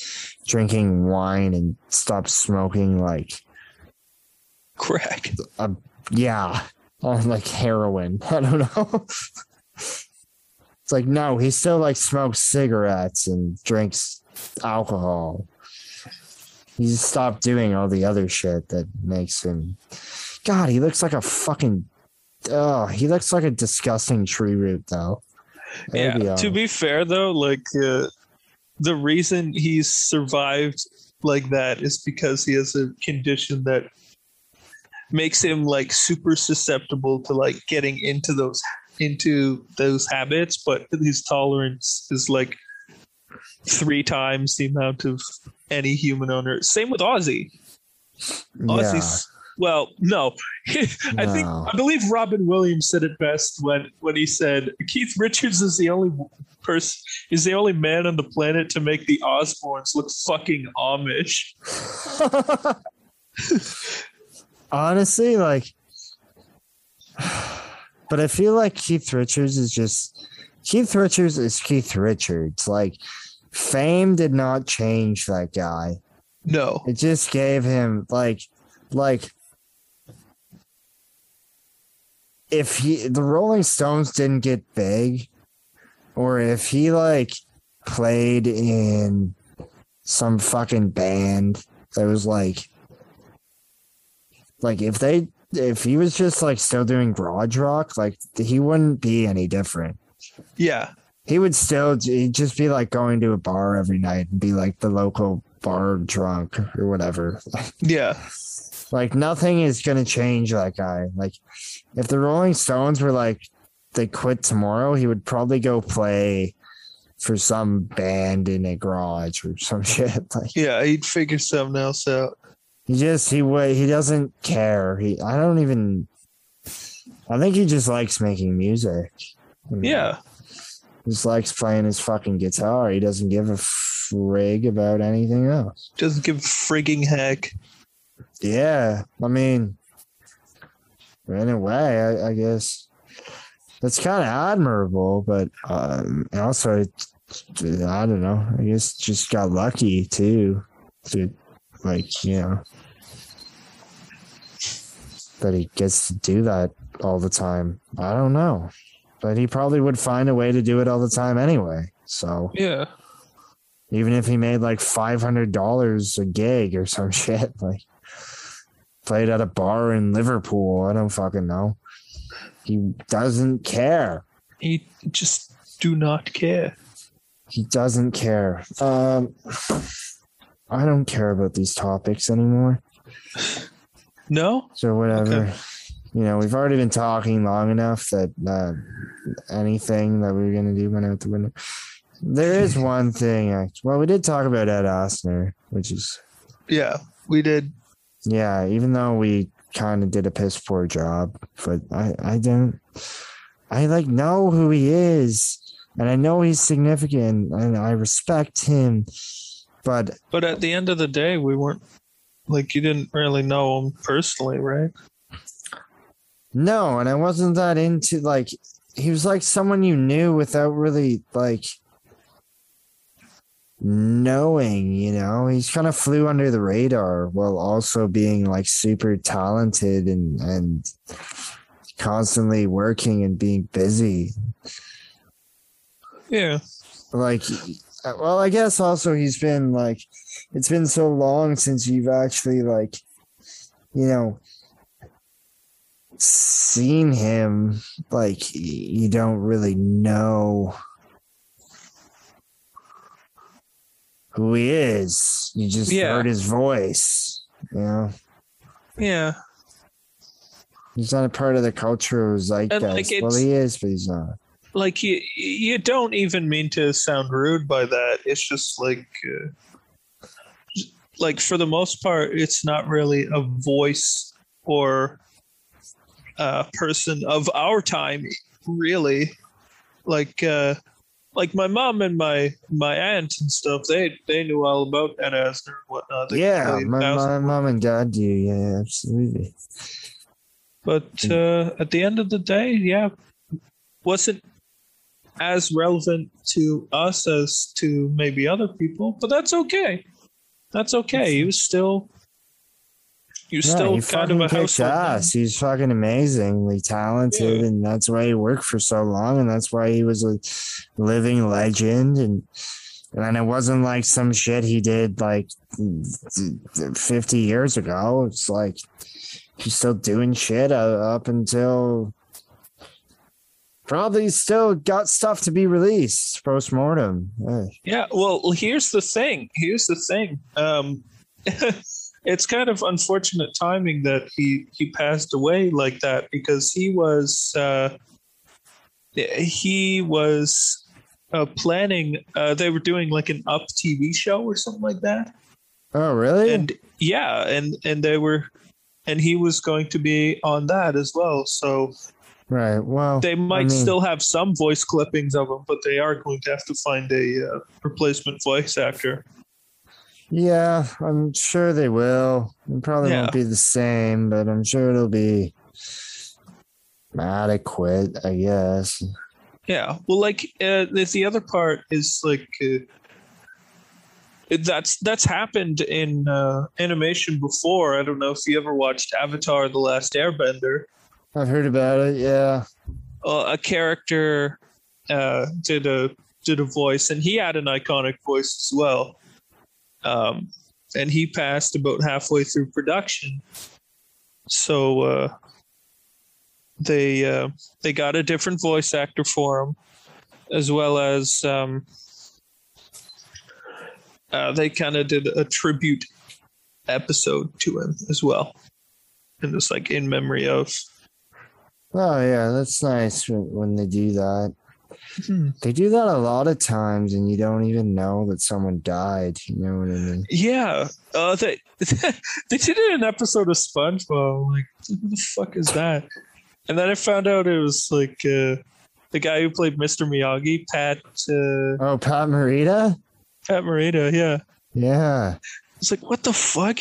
Speaker 6: drinking wine and stopped smoking like
Speaker 5: crack.
Speaker 6: yeah, on like heroin. I don't know. it's like no, he still like smokes cigarettes and drinks alcohol. He just stopped doing all the other shit that makes him. God, he looks like a fucking. Oh, he looks like a disgusting tree root, though.
Speaker 5: Yeah.
Speaker 6: be
Speaker 5: To be fair though, like uh, the reason he's survived like that is because he has a condition that makes him like super susceptible to like getting into those into those habits, but his tolerance is like three times the amount of any human on earth. Same with Ozzy.
Speaker 6: yeah.
Speaker 5: Ozzy's well, no. I think I believe Robin Williams said it best when when he said Keith Richards is the only person is the only man on the planet to make the Osbournes look fucking Amish.
Speaker 6: Honestly, like, but I feel like Keith Richards is just Keith Richards is Keith Richards. Like, fame did not change that guy.
Speaker 5: No.
Speaker 6: It just gave him like, like, if he the Rolling Stones didn't get big, or if he like played in some fucking band that was like like if they if he was just like still doing garage rock like he wouldn't be any different
Speaker 5: Yeah.
Speaker 6: he would still he'd just be like going to a bar every night and be like the local bar drunk or whatever
Speaker 5: Yeah.
Speaker 6: like nothing is gonna change that guy like if the rolling stones were like they quit tomorrow he would probably go play for some band in a garage or some shit like
Speaker 5: Yeah, he'd figure something else out.
Speaker 6: He just he wa he doesn't care. He I don't even. I think he just likes making music.
Speaker 5: Yeah.
Speaker 6: just likes playing his fucking guitar. He doesn't give a frig about anything else.
Speaker 5: Doesn't give a frigging heck.
Speaker 6: Yeah, I mean, in a way, I, I guess that's kind of admirable, but um, also I don't know. I guess just got lucky too. To like, you know, that he gets to do that all the time. I don't know. But he probably would find a way to do it all the time anyway. So
Speaker 5: Yeah.
Speaker 6: even if he made like five hundred dollars a gig or some shit, like played at a bar in Liverpool, I don't fucking know. He doesn't care.
Speaker 5: He just do not care.
Speaker 6: He doesn't care. Um, I don't care about these topics anymore.
Speaker 5: No?
Speaker 6: So whatever.
Speaker 5: Okay.
Speaker 6: You know, we've already been talking long enough that uh, anything that we are gonna do went out the window. There is one thing. Well, we did talk about Ed Asner, which is
Speaker 5: Yeah, we did.
Speaker 6: Yeah. Even though we kind of did a piss poor job, but I I don't. I like know who he is, and I know he's significant, and I respect him. But
Speaker 5: But at the end of the day, we weren't like you didn't really know him personally, right?
Speaker 6: No, and I wasn't that into like he was like someone you knew without really like knowing, you know. He's kind of flew under the radar while also being like super talented and and constantly working and being busy.
Speaker 5: Yeah.
Speaker 6: Like well, I guess also he's been like it's been so long since you've actually like you know seen him like you don't really know who he is you just
Speaker 5: Yeah.
Speaker 6: heard his voice you know
Speaker 5: Yeah.
Speaker 6: he's not a part of the cultural zeitgeist
Speaker 5: like,
Speaker 6: well he is but he's not
Speaker 5: Like you you don't even mean to sound rude by that. It's just like uh, like for the most part it's not really a voice or a person of our time really. Like uh like my mom and my my aunt and stuff, they they knew all about Ed Asner and whatnot. They
Speaker 6: yeah my, my mom and dad do yeah absolutely
Speaker 5: But uh, at the end of the day, yeah, wasn't as relevant to us as to maybe other people. But that's okay. That's okay. He was still, was
Speaker 6: Yeah,
Speaker 5: still
Speaker 6: he
Speaker 5: kind of
Speaker 6: fucking
Speaker 5: a
Speaker 6: kicks ass. He's fucking amazingly talented,
Speaker 5: Yeah.
Speaker 6: and that's why he worked for so long, and that's why he was a living legend. And and it wasn't like some shit he did like fifty years ago. It's like he's still doing shit up until probably still got stuff to be released post mortem.
Speaker 5: Yeah. Well, here's the thing. Here's the thing. Um, it's kind of unfortunate timing that he he passed away like that because he was uh, he was uh, planning. Uh, they were doing like an up TV show or something like that.
Speaker 6: Oh, really?
Speaker 5: and yeah and and they were and he was going to be on that as well so
Speaker 6: right. Well,
Speaker 5: they might
Speaker 6: mean-
Speaker 5: still have some voice clippings of him but they are going to have to find a uh, replacement voice actor
Speaker 6: Yeah, I'm sure they will. It probably
Speaker 5: Yeah.
Speaker 6: won't be the same, but I'm sure it'll be adequate, I guess.
Speaker 5: yeah well like uh, there's the other part is like uh, that's that's happened in uh, animation before i don't know if you ever watched avatar the last airbender
Speaker 6: I've heard about it. Yeah.
Speaker 5: uh, a character uh, did a did a voice, and he had an iconic voice as well. Um, and he passed about halfway through production, so uh, they uh, they got a different voice actor for him, as well as um, uh, they kind of did a tribute episode to him as well, and it's like in memory of.
Speaker 6: Oh, yeah. That's nice when, when they do that.
Speaker 5: Hmm.
Speaker 6: They do that a lot of times, and you don't even know that someone died. You know what I mean?
Speaker 5: Yeah, uh, they they did it in an episode of SpongeBob. I'm like, who the fuck is that? And then I found out it was like uh, the guy who played Mr. Miyagi, Pat uh,
Speaker 6: Oh, Pat Morita?
Speaker 5: Pat Morita. Yeah,
Speaker 6: Yeah.
Speaker 5: it's like what the fuck?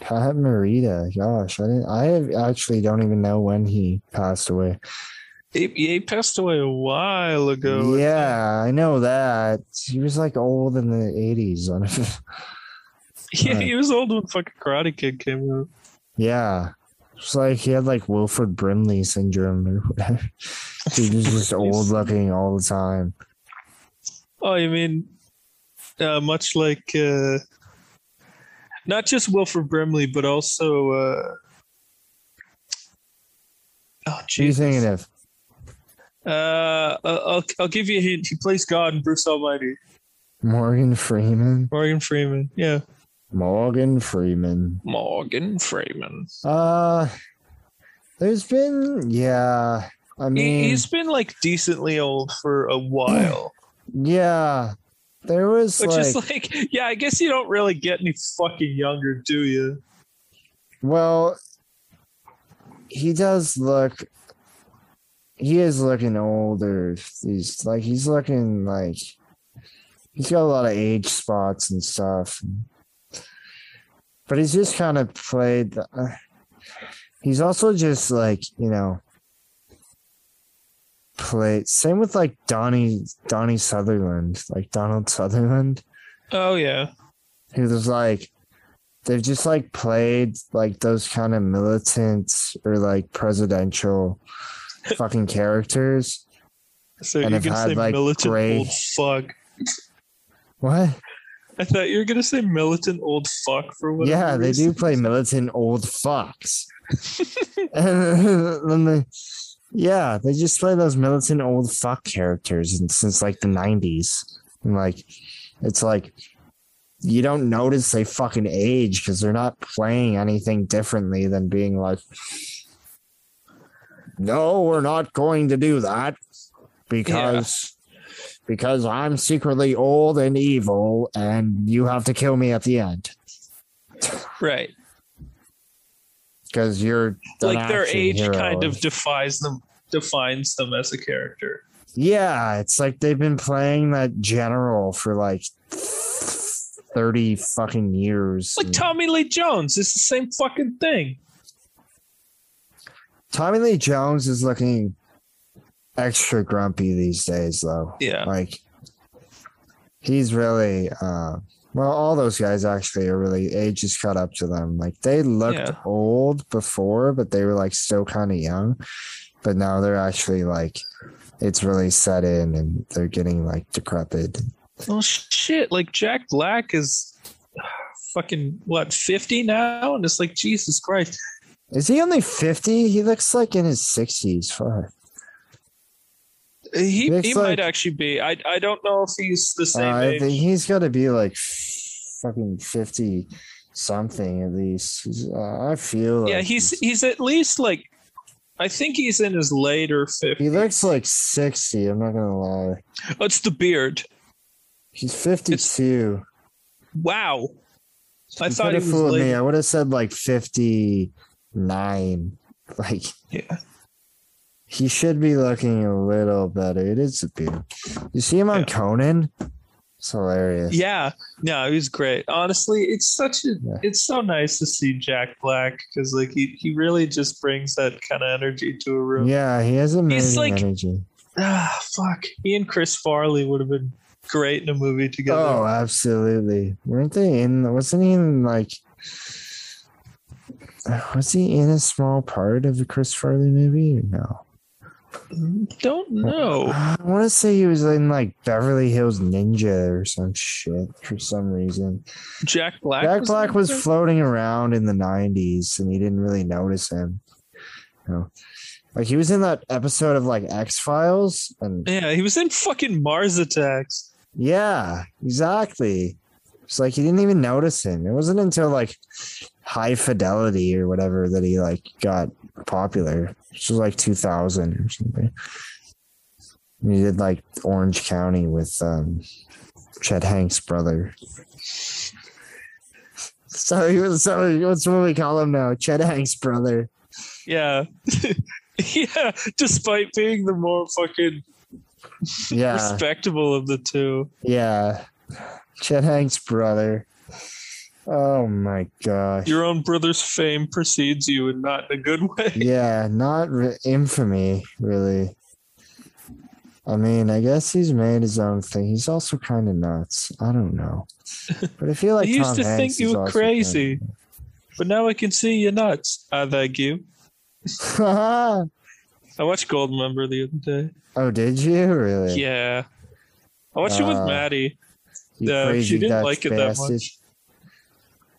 Speaker 6: Pat Morita. Gosh, I didn't. I actually don't even know when he passed away.
Speaker 5: He, he passed away a while ago.
Speaker 6: Yeah, I know that. He was like old in the 80s. on
Speaker 5: Yeah, he was old when fucking Karate Kid came out.
Speaker 6: yeah. It's like he had like Wilford Brimley syndrome or whatever. He was just old looking all the time.
Speaker 5: Oh, you mean uh, much like uh, not just Wilford Brimley, but also uh, oh,
Speaker 6: What are you thinking of?
Speaker 5: Uh, I'll I'll give you a hint. He plays God in Bruce Almighty.
Speaker 6: Morgan Freeman?
Speaker 5: Morgan Freeman. Yeah,
Speaker 6: Morgan Freeman.
Speaker 5: Morgan Freeman.
Speaker 6: Uh, there's been, yeah. I
Speaker 5: He,
Speaker 6: mean,
Speaker 5: he's been like decently old for a while,
Speaker 6: yeah. There was
Speaker 5: which
Speaker 6: like,
Speaker 5: is like, yeah, I guess you don't really get any fucking younger, do you?
Speaker 6: well, he does look. He is looking older. He's like he's looking like he's got a lot of age spots and stuff. But he's just kind of played. Uh, he's also just like you know played. Same with like Donnie Donnie Sutherland, like Donald Sutherland.
Speaker 5: Oh yeah,
Speaker 6: who was like they've just like played like those kind of militant or like presidential fucking characters.
Speaker 5: so
Speaker 6: And
Speaker 5: you're
Speaker 6: have had,
Speaker 5: say
Speaker 6: like,
Speaker 5: militant
Speaker 6: gray-
Speaker 5: old fuck.
Speaker 6: What?
Speaker 5: I thought you were gonna say militant old fuck for whatever
Speaker 6: Yeah, they do play militant old fucks. and then the, yeah, they just play those militant old fuck characters and since like the 90s. And like it's like you don't notice they fucking age because they're not playing anything differently than being like no, we're not going to do that because because I'm secretly old and evil and you have to kill me at the end
Speaker 5: Right.
Speaker 6: because you're
Speaker 5: like their age
Speaker 6: hero.
Speaker 5: kind of defies them defines them as a character.
Speaker 6: yeah it's like they've been playing that general for like 30 fucking years
Speaker 5: Like Tommy Lee Jones, it's the same fucking thing.
Speaker 6: Tommy lee jones is looking extra grumpy these days though
Speaker 5: Yeah.
Speaker 6: like he's really uh well all those guys actually are really age has caught up to them like they looked
Speaker 5: Yeah.
Speaker 6: old before but they were like still kind of young but now they're actually like it's really set in and they're getting like decrepit
Speaker 5: Oh shit! Like Jack Black is fucking what fifty now, and it's like Jesus Christ.
Speaker 6: Is he only 50 he looks like in his 60s fuck
Speaker 5: He
Speaker 6: Looks
Speaker 5: he
Speaker 6: like-
Speaker 5: might actually be. I I don't know if he's the
Speaker 6: Uh,
Speaker 5: same
Speaker 6: i think he's got to be like fucking 50 something at least He's, uh, i feel like
Speaker 5: yeah, he's he's at least like. I think he's in his later fifties.
Speaker 6: he looks like 60 i'm not gonna lie
Speaker 5: Oh, it's the beard.
Speaker 6: He's 52.
Speaker 5: Wow. I
Speaker 6: You
Speaker 5: thought he was
Speaker 6: me. I would have said like 59. Like
Speaker 5: Yeah.
Speaker 6: he should be looking a little better. It is a beard. You see him on
Speaker 5: Yeah.
Speaker 6: Conan? It's hilarious.
Speaker 5: Yeah, no, he's great. Honestly, it's such a
Speaker 6: Yeah.
Speaker 5: it's so nice to see Jack Black because like he he really just brings that kind of energy to a room.
Speaker 6: Yeah, he has amazing
Speaker 5: like-
Speaker 6: energy.
Speaker 5: Ah, fuck. He and Chris Farley would have been great in a movie together.
Speaker 6: Oh, absolutely. Weren't they in wasn't he in like was he in a small part of the Chris Farley movie no?
Speaker 5: Don't know.
Speaker 6: I want to say he was in like Beverly Hills Ninja or some shit for some reason.
Speaker 5: Jack Black.
Speaker 6: Jack
Speaker 5: was
Speaker 6: Black
Speaker 5: in
Speaker 6: was floating around in the 90s and he didn't really notice him. You know, like he was in that episode of like X Files and
Speaker 5: yeah, he was in fucking Mars Attacks.
Speaker 6: yeah, exactly. It's like he didn't even notice him. It wasn't until like High Fidelity or whatever that he like got popular. Which was like 2000 or something. And he did like Orange County with um Chet Hanks' brother. So he was so what's what we call him now? Chet Hanks' brother.
Speaker 5: Yeah. yeah, despite being the more fucking
Speaker 6: Yeah.
Speaker 5: respectable of the two.
Speaker 6: Yeah. Chet Hanks' brother. Oh my gosh.
Speaker 5: Your own brother's fame precedes you, and not in a good way.
Speaker 6: yeah, not re- infamy, really. I mean, I guess he's made his own thing. He's also kind of nuts. I don't know, but I feel like
Speaker 5: I used
Speaker 6: Tom
Speaker 5: to
Speaker 6: Hanks
Speaker 5: think you were crazy, but now I can see you're nuts. I thank you. I watched Goldmember the other day.
Speaker 6: oh, did you really?
Speaker 5: Yeah, I watched it with
Speaker 6: Uh,
Speaker 5: Maddie. Uh, she didn't
Speaker 6: Dutch
Speaker 5: like it that much.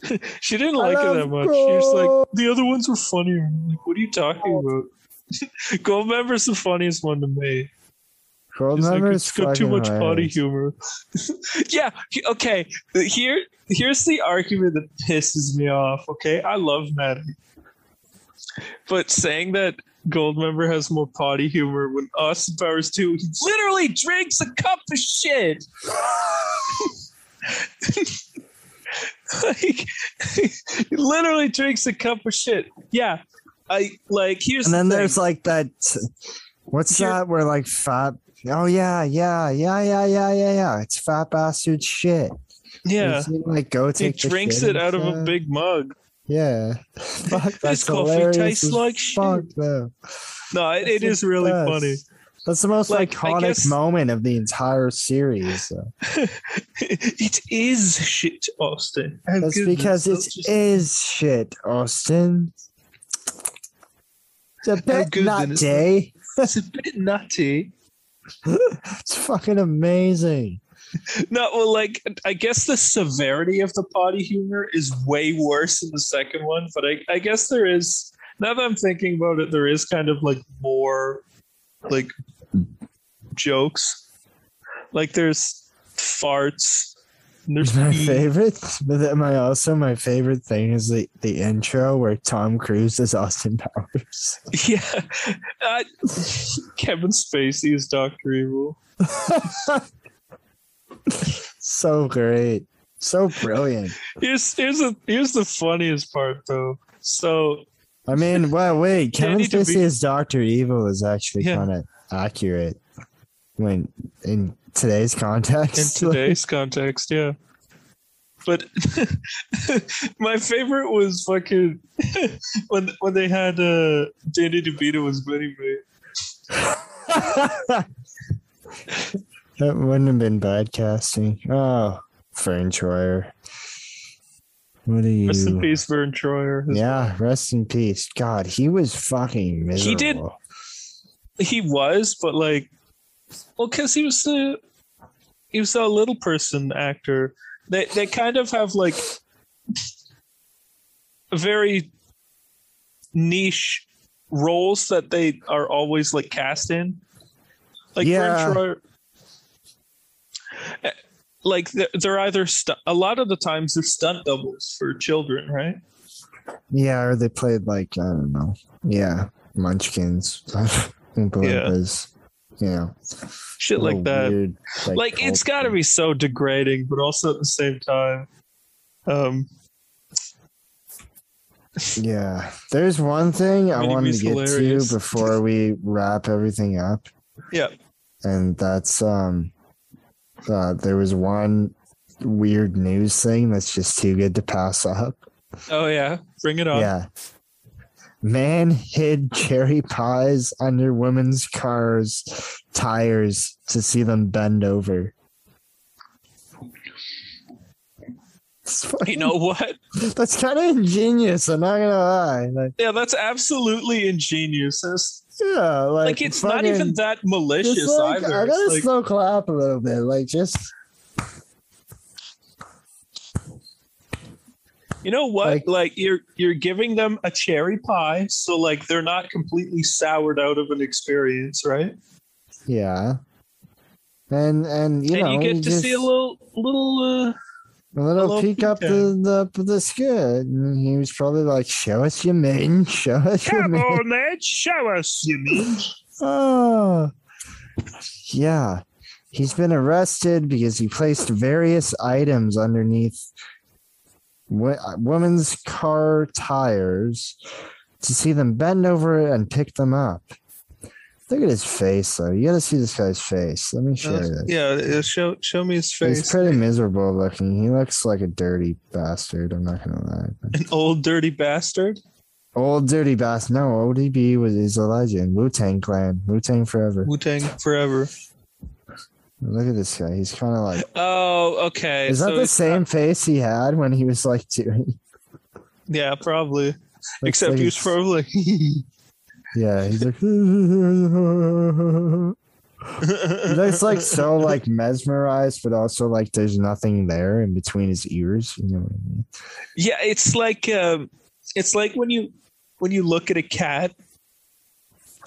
Speaker 5: She didn't like it that much. She was like, the other ones were funnier. I'm like, what are you talking about? Goldmember's the funniest one to me.
Speaker 6: Gold
Speaker 5: like,
Speaker 6: member's
Speaker 5: it's got too much potty humor. yeah. Okay. Here, here's the argument that pisses me off. Okay, I love Maddie, but saying that Goldmember has more potty humor when Austin Powers too, he literally drinks a cup of shit. like, he literally drinks a cup of shit. Yeah. I like. Here's
Speaker 6: And then
Speaker 5: thing.
Speaker 6: there's like that. What's
Speaker 5: Here-
Speaker 6: that? Where like fat. Oh yeah, yeah, yeah, yeah, yeah, yeah, yeah. It's fat bastard shit.
Speaker 5: yeah.
Speaker 6: See, like go
Speaker 5: He
Speaker 6: take. the
Speaker 5: drinks it out of a big mug.
Speaker 6: Yeah. Fuck, that's
Speaker 5: coffee
Speaker 6: hilarious
Speaker 5: tastes like
Speaker 6: fuck,
Speaker 5: shit.
Speaker 6: though.
Speaker 5: No, it, it is really
Speaker 6: the
Speaker 5: funny.
Speaker 6: That's the most
Speaker 5: Like,
Speaker 6: iconic
Speaker 5: guess-
Speaker 6: moment of the entire series.
Speaker 5: it is shit, Austin. Oh,
Speaker 6: That's
Speaker 5: goodness,
Speaker 6: because it
Speaker 5: just-
Speaker 6: is shit, Austin. It's a bit
Speaker 5: goodness.
Speaker 6: nutty.
Speaker 5: That's a bit nutty.
Speaker 6: It's fucking amazing.
Speaker 5: No, well, like I guess the severity of the potty humor is way worse in the second one, but I, I guess there is. Now that I'm thinking about it, there is kind of like more, like jokes. Like there's farts. and There's
Speaker 6: My
Speaker 5: pee.
Speaker 6: favorite, but then my also my favorite thing is the, the intro where Tom Cruise is Austin Powers.
Speaker 5: Yeah, uh, Kevin Spacey is Doctor Evil.
Speaker 6: so great, so brilliant.
Speaker 5: Here's here's the here's the funniest part though. So
Speaker 6: I mean, well, wait, Kevin Spacey as Doctor Evil is actually
Speaker 5: Yeah.
Speaker 6: kind of accurate when in today's context.
Speaker 5: in today's context, yeah. But my favorite was fucking when when they had uh Danny DeVito as Mini-Me.
Speaker 6: that wouldn't have been bad casting. Oh, Verne Troyer. What are you?
Speaker 5: Rest in peace, Verne Troyer.
Speaker 6: Yeah, rest in peace. God, he was fucking miserable.
Speaker 5: He did- He was, but like, well, because he was the he was a little person actor. They they kind of have like very niche roles that they are always like cast in. Like
Speaker 6: Yeah.
Speaker 5: Troyer, eh, like they're, either stu- a lot of the times they're stunt doubles for children, right?
Speaker 6: Yeah, or they played like I don't know. Yeah, Munchkins, Oompa You know,
Speaker 5: Shit like that.
Speaker 6: weird,
Speaker 5: like it's got to be so degrading but also at the same time um
Speaker 6: Yeah, there's one thing I wanted to get
Speaker 5: hilarious.
Speaker 6: to before we wrap everything up,
Speaker 5: yeah
Speaker 6: and that's um, uh, there was one weird news thing that's just too good to pass up.
Speaker 5: oh yeah bring it on
Speaker 6: Yeah. Man hid cherry pies under women's cars' tires to see them bend over.
Speaker 5: You know what
Speaker 6: that's kind of ingenious. I'm not gonna lie. Like,
Speaker 5: yeah that's absolutely ingenious It's-
Speaker 6: yeah, like,
Speaker 5: like, it's not even that malicious
Speaker 6: like,
Speaker 5: either
Speaker 6: I gotta
Speaker 5: like,
Speaker 6: slow clap a little bit. Like, just
Speaker 5: you know what
Speaker 6: like-
Speaker 5: like, you're you're giving them a cherry pie so like they're not completely soured out of an experience right
Speaker 6: yeah. And and you
Speaker 5: and
Speaker 6: know
Speaker 5: you get
Speaker 6: you
Speaker 5: to
Speaker 6: just-
Speaker 5: see a little little uh
Speaker 6: A little
Speaker 5: little
Speaker 6: peek
Speaker 5: peek
Speaker 6: up the, the the skirt. And he was probably like, "Show us your men, show us your
Speaker 5: come
Speaker 6: mane."
Speaker 5: on man show us you mean
Speaker 6: Oh, yeah. He's been arrested because he placed various items underneath wo- women's car tires to see them bend over and pick them up. Look at his face, though. You got to see this guy's face. Let me show
Speaker 5: Uh,
Speaker 6: you
Speaker 5: yeah, show show me his face.
Speaker 6: He's pretty miserable looking. He looks like a dirty bastard. I'm not gonna lie.
Speaker 5: An old dirty bastard.
Speaker 6: Old dirty bastard. No, ODB was is a legend. Wu Tang Clan. Wu Tang forever.
Speaker 5: Wu Tang forever.
Speaker 6: Look at this guy. He's kind of like.
Speaker 5: Oh, okay.
Speaker 6: Is that
Speaker 5: so
Speaker 6: the same
Speaker 5: not-
Speaker 6: face he had when he was like
Speaker 5: yeah, probably. Except
Speaker 6: like
Speaker 5: he was probably.
Speaker 6: Yeah, he's like. he looks like so like mesmerized, but also like there's nothing there in between his ears. You know what I mean?
Speaker 5: yeah, it's like um, it's like when you when you look at a cat.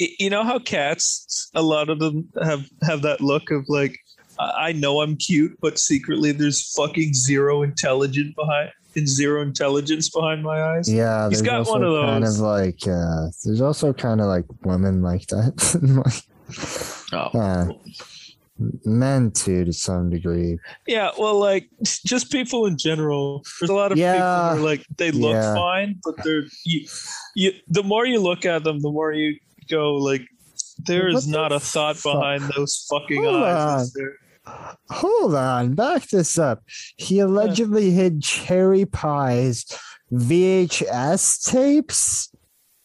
Speaker 5: Y- You know how cats, a lot of them have have that look of like, I I know I'm cute, but secretly there's fucking zero intelligence behind and zero intelligence behind my eyes.
Speaker 6: Yeah,
Speaker 5: He's
Speaker 6: there's
Speaker 5: got
Speaker 6: also
Speaker 5: one of those.
Speaker 6: kind of like uh, there's also kind of like women like that.
Speaker 5: Oh.
Speaker 6: uh, men too to some degree.
Speaker 5: Yeah, well, like just people in general. There's a lot of
Speaker 6: Yeah.
Speaker 5: people who are like they look
Speaker 6: Yeah.
Speaker 5: fine, but they're you, you. The more you look at them, the more you go like, there is
Speaker 6: the
Speaker 5: not a thought
Speaker 6: fuck?
Speaker 5: behind those fucking
Speaker 6: Hold
Speaker 5: eyes.
Speaker 6: Hold on, back this up. He allegedly hid Cherry Pie's VHS tapes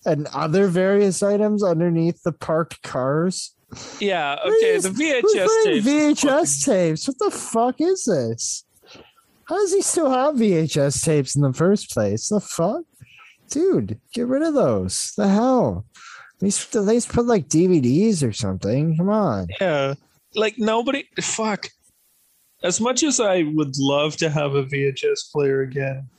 Speaker 6: and other various items underneath the parked cars.
Speaker 5: Yeah, okay. The VHS tapes.
Speaker 6: VHS tapes. What the fuck is this? How does he still have VHS tapes in the first place? The fuck, dude, get rid of those. The hell. At least, at least put like DVDs or something. Come on.
Speaker 5: Yeah, like nobody. Fuck. As much as I would love to have a VHS player again.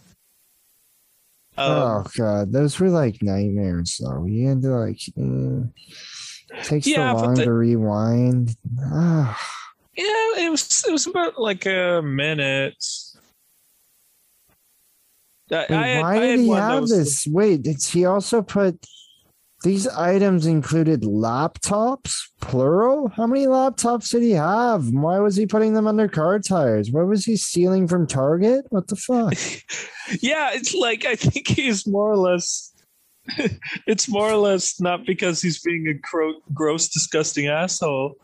Speaker 5: Um,
Speaker 6: oh god, those were like nightmares though. You had to like eh, takes
Speaker 5: Yeah,
Speaker 6: so long
Speaker 5: the-
Speaker 6: to rewind. Ah,
Speaker 5: Yeah, it was it was about like a minute.
Speaker 6: Wait,
Speaker 5: I
Speaker 6: why
Speaker 5: I
Speaker 6: did he have this? Wait, did he also put these items included laptops, plural? How many laptops did he have? Why was he putting them under car tires? What was he stealing from Target? What the fuck?
Speaker 5: Yeah, it's like I think he's more or less. it's more or less not because he's being a gro- gross, disgusting asshole.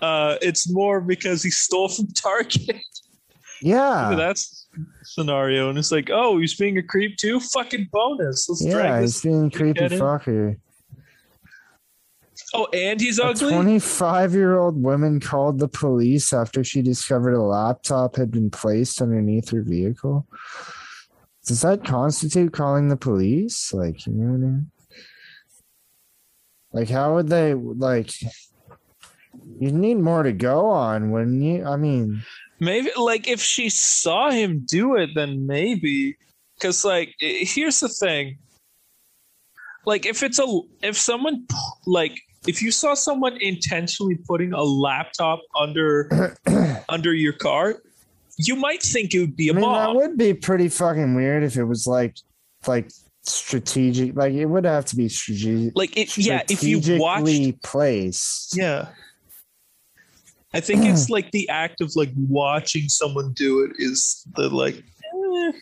Speaker 5: Uh, it's more because he stole from Target.
Speaker 6: Yeah.
Speaker 5: That's scenario, and it's like, oh, he's being a creep too. Fucking bonus. Let's
Speaker 6: Yeah, he's being creepy fucker.
Speaker 5: Oh, and he's
Speaker 6: A
Speaker 5: ugly.
Speaker 6: 25 year old woman called the police after she discovered a laptop had been placed underneath her vehicle. Does that constitute calling the police? Like, you know what I mean? Like, how would they, like, you need more to go on, wouldn't you? I mean,
Speaker 5: Maybe like if she saw him do it, then maybe. Because like here's the thing. Like if it's a if someone like if you saw someone intentionally putting a laptop under under your car, you might think it would be
Speaker 6: I
Speaker 5: a
Speaker 6: mean, that would be pretty fucking weird if it was like, like, strategic. Like, it would have to be strategic.
Speaker 5: Like it, yeah, if you watched,
Speaker 6: placed.
Speaker 5: yeah. I think it's like the act of like watching someone do it is the like. eh.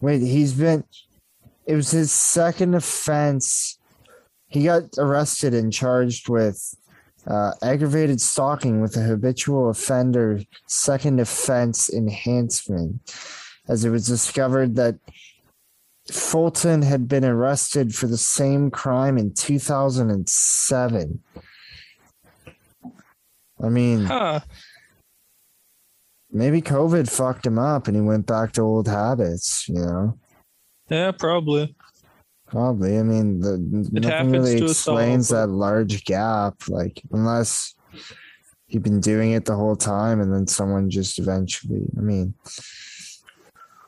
Speaker 6: Wait, he's been. It was his second offense. He got arrested and charged with uh, aggravated stalking with a habitual offender second offense enhancement, as it was discovered that Fulton had been arrested for the same crime in 2007. I mean,
Speaker 5: Huh.
Speaker 6: maybe COVID fucked him up and he went back to old habits, you know?
Speaker 5: Yeah, probably.
Speaker 6: Probably. I mean, the, nothing really
Speaker 5: to us all,
Speaker 6: explains that large gap. Like, unless you've been doing it the whole time and then someone just eventually. I mean,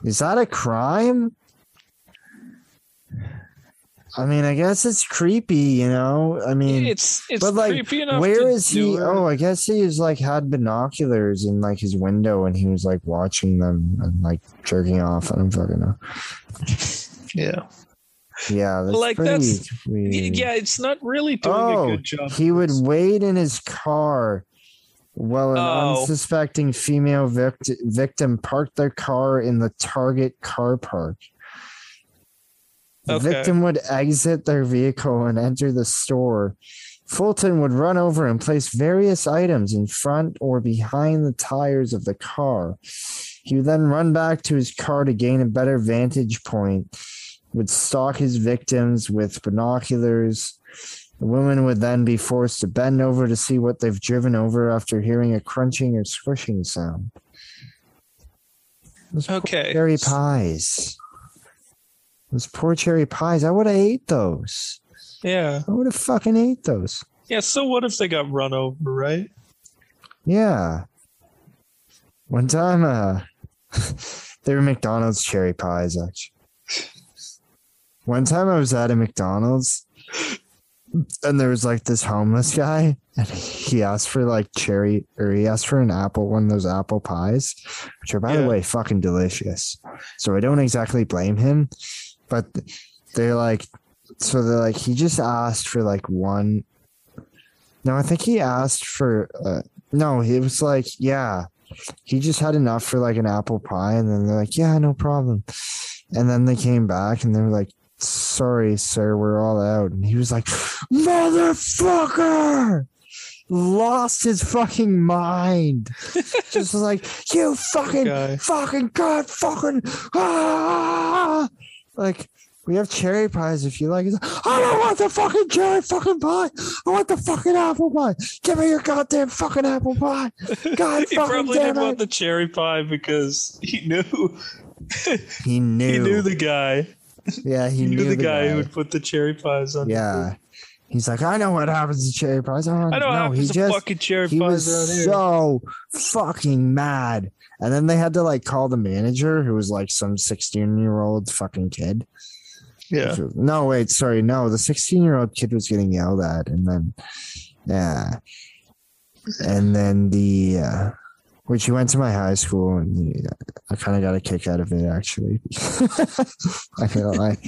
Speaker 6: is that a crime? I mean, I guess it's creepy, you know? I mean,
Speaker 5: it's it's
Speaker 6: but, like,
Speaker 5: creepy enough.
Speaker 6: where
Speaker 5: to
Speaker 6: is he?
Speaker 5: it.
Speaker 6: Oh, I guess he was like had binoculars in like his window and he was like watching them and like jerking off. I don't fucking know.
Speaker 5: yeah.
Speaker 6: Yeah, that's
Speaker 5: Like,
Speaker 6: pretty
Speaker 5: that's- Y-
Speaker 6: weird.
Speaker 5: Yeah, it's not really doing
Speaker 6: Oh,
Speaker 5: a good job.
Speaker 6: He would wait in his car while an
Speaker 5: Oh.
Speaker 6: unsuspecting female vict- victim parked their car in the Target car park. The
Speaker 5: Okay.
Speaker 6: victim would exit their vehicle and enter the store. Fulton would run over and place various items in front or behind the tires of the car. He would then run back to his car to gain a better vantage point, would stalk his victims with binoculars. The woman would then be forced to bend over to see what they've driven over after hearing a crunching or squishing sound.
Speaker 5: Okay.
Speaker 6: Cherry pies. Those poor cherry pies. I would have ate those.
Speaker 5: Yeah.
Speaker 6: I would have fucking ate those.
Speaker 5: Yeah. So what if they got run over, right?
Speaker 6: Yeah. One time, uh, they were McDonald's cherry pies, actually. One time I was at a McDonald's and there was like this homeless guy and he asked for like cherry or he asked for an apple, one of those apple pies, which are, by
Speaker 5: Yeah.
Speaker 6: the way, fucking delicious. So I don't exactly blame him, but they're like, so they're like, he just asked for like one. No, I think he asked for, uh, no, it was like, yeah, he just had enough for like an apple pie. And then they're like, yeah, no problem. And then they came back and they were like, sorry, sir, we're all out. And he was like, motherfucker, lost his fucking mind. just like, you fucking, fucking God, fucking, ah! Like, we have cherry pies if you like. He's like, I don't want the fucking cherry fucking pie. I want the fucking apple pie. Give me your goddamn fucking apple pie. God
Speaker 5: he
Speaker 6: fucking
Speaker 5: probably didn't want the cherry pie because he knew
Speaker 6: he knew.
Speaker 5: he knew the guy.
Speaker 6: yeah, he,
Speaker 5: He, knew, the, guy,
Speaker 6: guy.
Speaker 5: who would put the cherry pies on.
Speaker 6: Yeah. He's like, I know what happens to cherry pies. I don't,
Speaker 5: I know what
Speaker 6: no, he just
Speaker 5: fucking cherry
Speaker 6: he
Speaker 5: pies
Speaker 6: was so fucking mad. And then they had to like call the manager, who was like some 16 year old fucking kid.
Speaker 5: yeah.
Speaker 6: No, wait, sorry. No, the 16 year old kid was getting yelled at. And then, yeah. And then the, uh, which he went to my high school and he, I kind of got a kick out of it actually. I can't lie.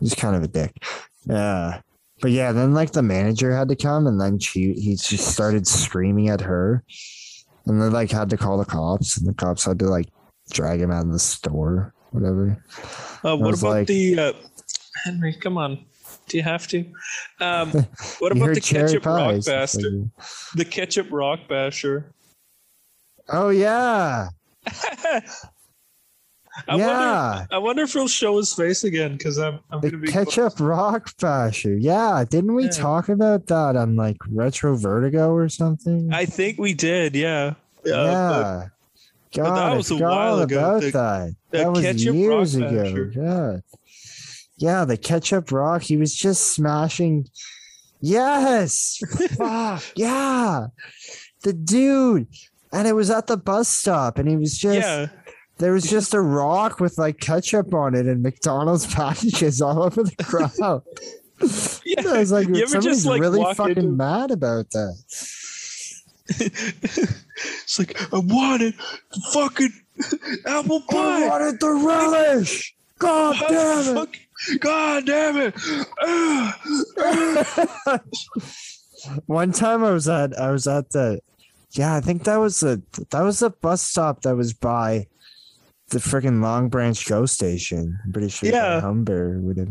Speaker 6: He's kind of a dick. Yeah. But yeah, then like the manager had to come and then she he just started screaming at her. And they like had to call the cops and the cops had to like drag him out of the store, whatever.
Speaker 5: Uh, what about
Speaker 6: like-
Speaker 5: the uh, Henry? Come on, do you have to? Um, what about the ketchup rock bastard? The ketchup rock basher.
Speaker 6: Oh yeah.
Speaker 5: I
Speaker 6: Yeah.
Speaker 5: wonder. I wonder if he'll show his face again because I'm. I'm
Speaker 6: The
Speaker 5: gonna be
Speaker 6: ketchup rock basher. Yeah, didn't we
Speaker 5: Yeah.
Speaker 6: talk about that on like Retro Vertigo or something?
Speaker 5: I think we did. Yeah. Yeah.
Speaker 6: yeah.
Speaker 5: but
Speaker 6: God,
Speaker 5: that was a while
Speaker 6: all
Speaker 5: ago.
Speaker 6: about
Speaker 5: The-
Speaker 6: that.
Speaker 5: the
Speaker 6: That was
Speaker 5: ketchup
Speaker 6: years ago.
Speaker 5: basher.
Speaker 6: Yeah. Yeah, the ketchup rock. He was just smashing. Yes. Fuck. Yeah. The dude. And it was at the bus stop, and he was just
Speaker 5: yeah.
Speaker 6: There was just a rock with like ketchup on it and McDonald's packages all over the crowd.
Speaker 5: Yeah.
Speaker 6: I was like,
Speaker 5: You
Speaker 6: somebody's
Speaker 5: just, like,
Speaker 6: really fucking
Speaker 5: into-
Speaker 6: mad about that.
Speaker 5: it's like I wanted the fucking apple pie.
Speaker 6: I wanted the relish. God damn it.
Speaker 5: fuck- God damn it!
Speaker 6: One time I was at I was at the yeah, I think that was the that was the bus stop that was by the freaking Long Branch Go Station. I'm pretty sure
Speaker 5: Yeah.
Speaker 6: Humber would have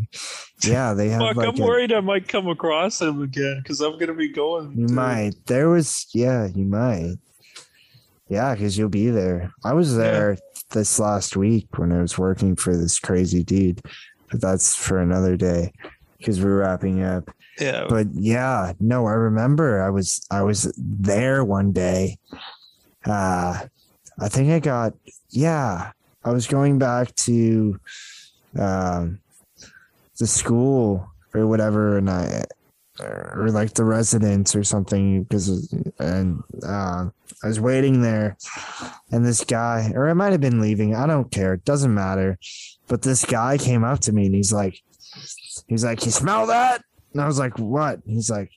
Speaker 6: Yeah, they have
Speaker 5: Fuck,
Speaker 6: like
Speaker 5: I'm
Speaker 6: a-
Speaker 5: worried I might come across him again because I'm gonna be going.
Speaker 6: You
Speaker 5: to-
Speaker 6: might. There was, yeah, you might. Yeah, because you'll be there. I was there this last week when I was working for this crazy dude, but that's for another day because we're wrapping up.
Speaker 5: Yeah.
Speaker 6: But yeah, no, I remember I was I was there one day. Uh I think I got yeah, I was going back to um the school or whatever and I or like the residence or something because and uh, I was waiting there and this guy or I might have been leaving I don't care it doesn't matter but this guy came up to me and he's like he's like you smell that? And I was like what? He's like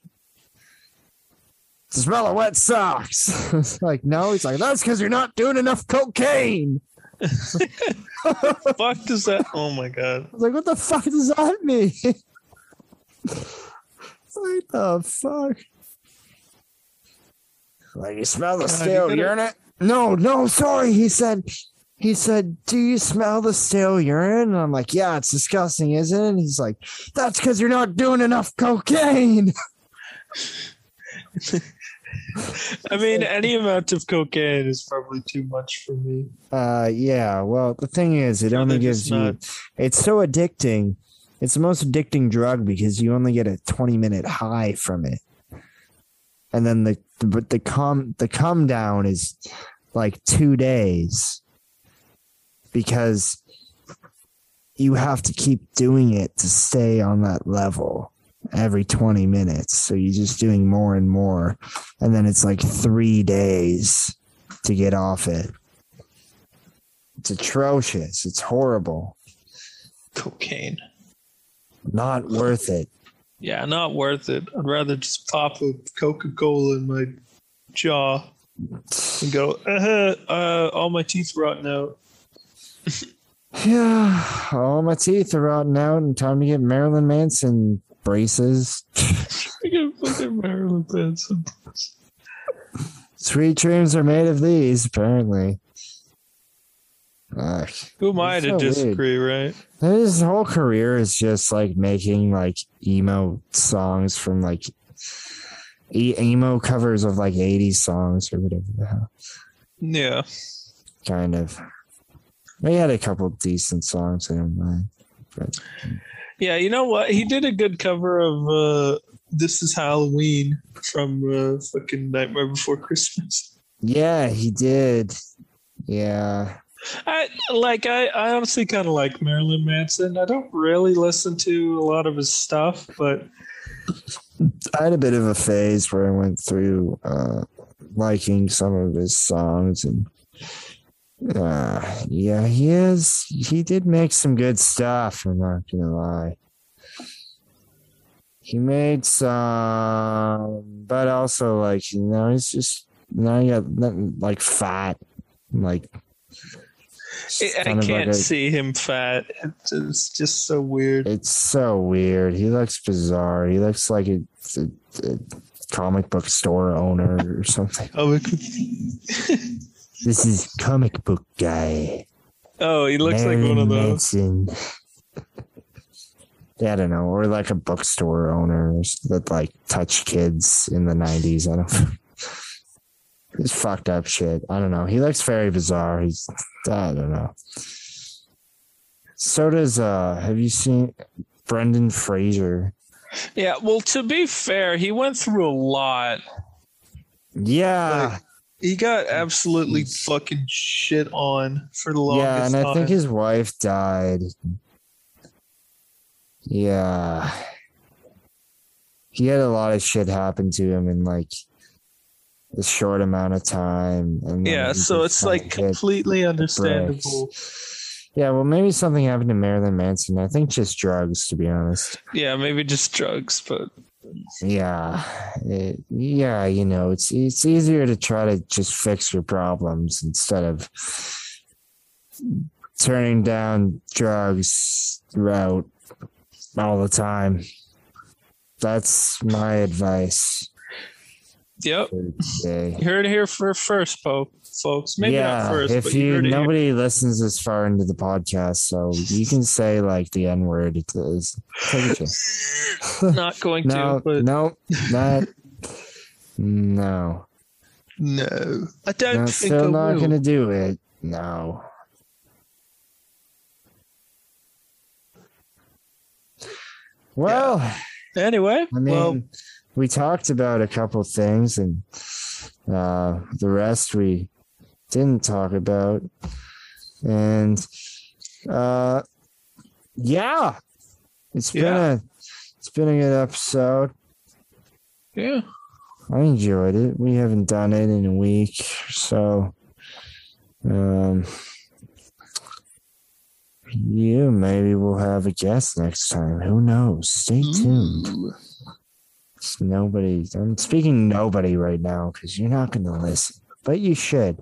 Speaker 6: the smell of wet socks. Like no he's like that's because you're not doing enough cocaine
Speaker 5: fuck does that? Oh my god.
Speaker 6: I was like what the fuck does that mean what the fuck like you smell the stale urine no no sorry he said he said, Do you smell the stale urine? And I'm like, Yeah, it's disgusting, isn't it? And he's like, That's because you're not doing enough cocaine.
Speaker 5: I mean, any amount of cocaine is probably too much for me.
Speaker 6: Uh, yeah. Well, the thing is, it only gives you. It's so addicting. It's the most addicting drug because you only get a 20 minute high from it, and then the but the come the come down is like two days because you have to keep doing it to stay on that level every 20 minutes. So you're just doing more and more, and then it's like three days to get off it. It's atrocious. It's horrible.
Speaker 5: Cocaine.
Speaker 6: Not worth it.
Speaker 5: Yeah, not worth it. I'd rather just pop a Coca Cola in my jaw and go, uh, uh, all my teeth rotten out.
Speaker 6: Yeah, all my teeth are rotten out and time to get Marilyn Manson braces.
Speaker 5: Fucking Marilyn Manson.
Speaker 6: Sweet dreams are made of these, apparently. Ugh.
Speaker 5: Who am I to
Speaker 6: so weird.
Speaker 5: disagree, right?
Speaker 6: His whole career is just like making like emo songs from like e- emo covers of like 80s songs or whatever the hell.
Speaker 5: Yeah.
Speaker 6: Kind of. He had a couple decent songs I don't mind. But
Speaker 5: Yeah, you know what? He did a good cover of uh, This is Halloween from uh, fucking Nightmare Before Christmas.
Speaker 6: yeah, he did. Yeah.
Speaker 5: I like I, I honestly kind of like Marilyn Manson. I don't really listen to a lot of his stuff, but
Speaker 6: I had a bit of a phase where I went through uh, liking some of his songs and uh, yeah, he is. He did make some good stuff. I'm not gonna lie. He made some, but also like you know, he's just now you got nothing like fat, like.
Speaker 5: I, I
Speaker 6: kind of
Speaker 5: can't
Speaker 6: like
Speaker 5: see him fat. It's, just so weird.
Speaker 6: It's so weird. He looks bizarre. He looks like a, a, a comic book store owner or something.
Speaker 5: Oh,
Speaker 6: This is comic book guy.
Speaker 5: oh, he looks like one of those.
Speaker 6: Manson. Yeah, I don't know, or like a bookstore owner that like touched kids in the nineties. I don't. It's fucked up shit. I don't know. He looks very bizarre. He's I don't know. So does uh have you seen Brendan Fraser?
Speaker 5: Yeah, well, to be fair, he went through a lot.
Speaker 6: Yeah.
Speaker 5: He got absolutely fucking shit on for the longest time.
Speaker 6: yeah, and I
Speaker 5: time.
Speaker 6: think his wife died. Yeah. He had a lot of shit happen to him in like a short amount of time. And
Speaker 5: yeah, so it's like completely understandable.
Speaker 6: bricks. Yeah, well, maybe something happened to Marilyn Manson. I think just drugs, to be honest.
Speaker 5: Yeah, maybe just drugs, but
Speaker 6: Yeah, it- yeah, you know, it's it's easier to try to just fix your problems instead of turning down drugs throughout all the time. That's my advice
Speaker 5: yep. You heard it here for first, po- folks. Maybe
Speaker 6: yeah,
Speaker 5: not first,
Speaker 6: if
Speaker 5: but you,
Speaker 6: you
Speaker 5: it here.
Speaker 6: nobody listens this far into the podcast, so you can say like the N word. It is take a chance.
Speaker 5: Not going
Speaker 6: no,
Speaker 5: to, but
Speaker 6: no, not no.
Speaker 5: no. I don't
Speaker 6: No,
Speaker 5: think
Speaker 6: still
Speaker 5: I
Speaker 6: not
Speaker 5: will.
Speaker 6: gonna do it. No. Well,
Speaker 5: Anyway,
Speaker 6: I mean,
Speaker 5: well,
Speaker 6: we talked about a couple things, and uh, the rest we didn't talk about. And uh, yeah, it's been a it's been a good episode.
Speaker 5: yeah.
Speaker 6: I enjoyed it. We haven't done it in a week, so um, you maybe we'll have a guest next time. Who knows? Stay tuned.
Speaker 5: Ooh.
Speaker 6: Nobody. I'm speaking nobody right now because you're not going to listen, but you should.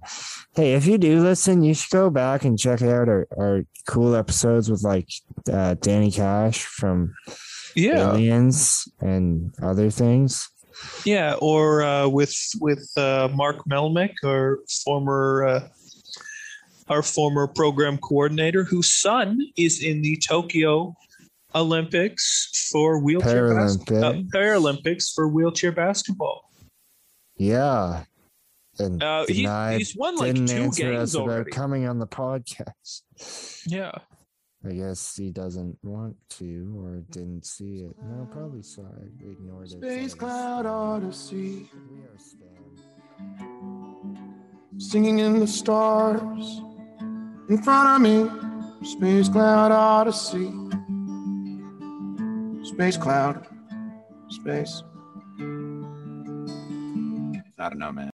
Speaker 6: Hey, if you do listen, you should go back and check out our, our cool episodes with like uh, Danny Cash from
Speaker 5: Yeah,
Speaker 6: Aliens and other things.
Speaker 5: yeah. Or uh, with with uh, Mark Melnick, our former uh, our former program coordinator, whose son is in the Tokyo Olympics for wheelchair bas- uh, Paralympics for wheelchair basketball.
Speaker 6: Yeah. And
Speaker 5: Uh, he, he's won like
Speaker 6: didn't
Speaker 5: two
Speaker 6: answer
Speaker 5: games
Speaker 6: us about
Speaker 5: already.
Speaker 6: coming on the podcast.
Speaker 5: Yeah.
Speaker 6: I guess he doesn't want to or didn't see it. No, probably saw it. Ignored it.
Speaker 4: Space Cloud Odyssey,
Speaker 6: We are Stan.
Speaker 4: singing in the stars. In front of me, Space Cloud Odyssey. Space Cloud, space. I don't know, man.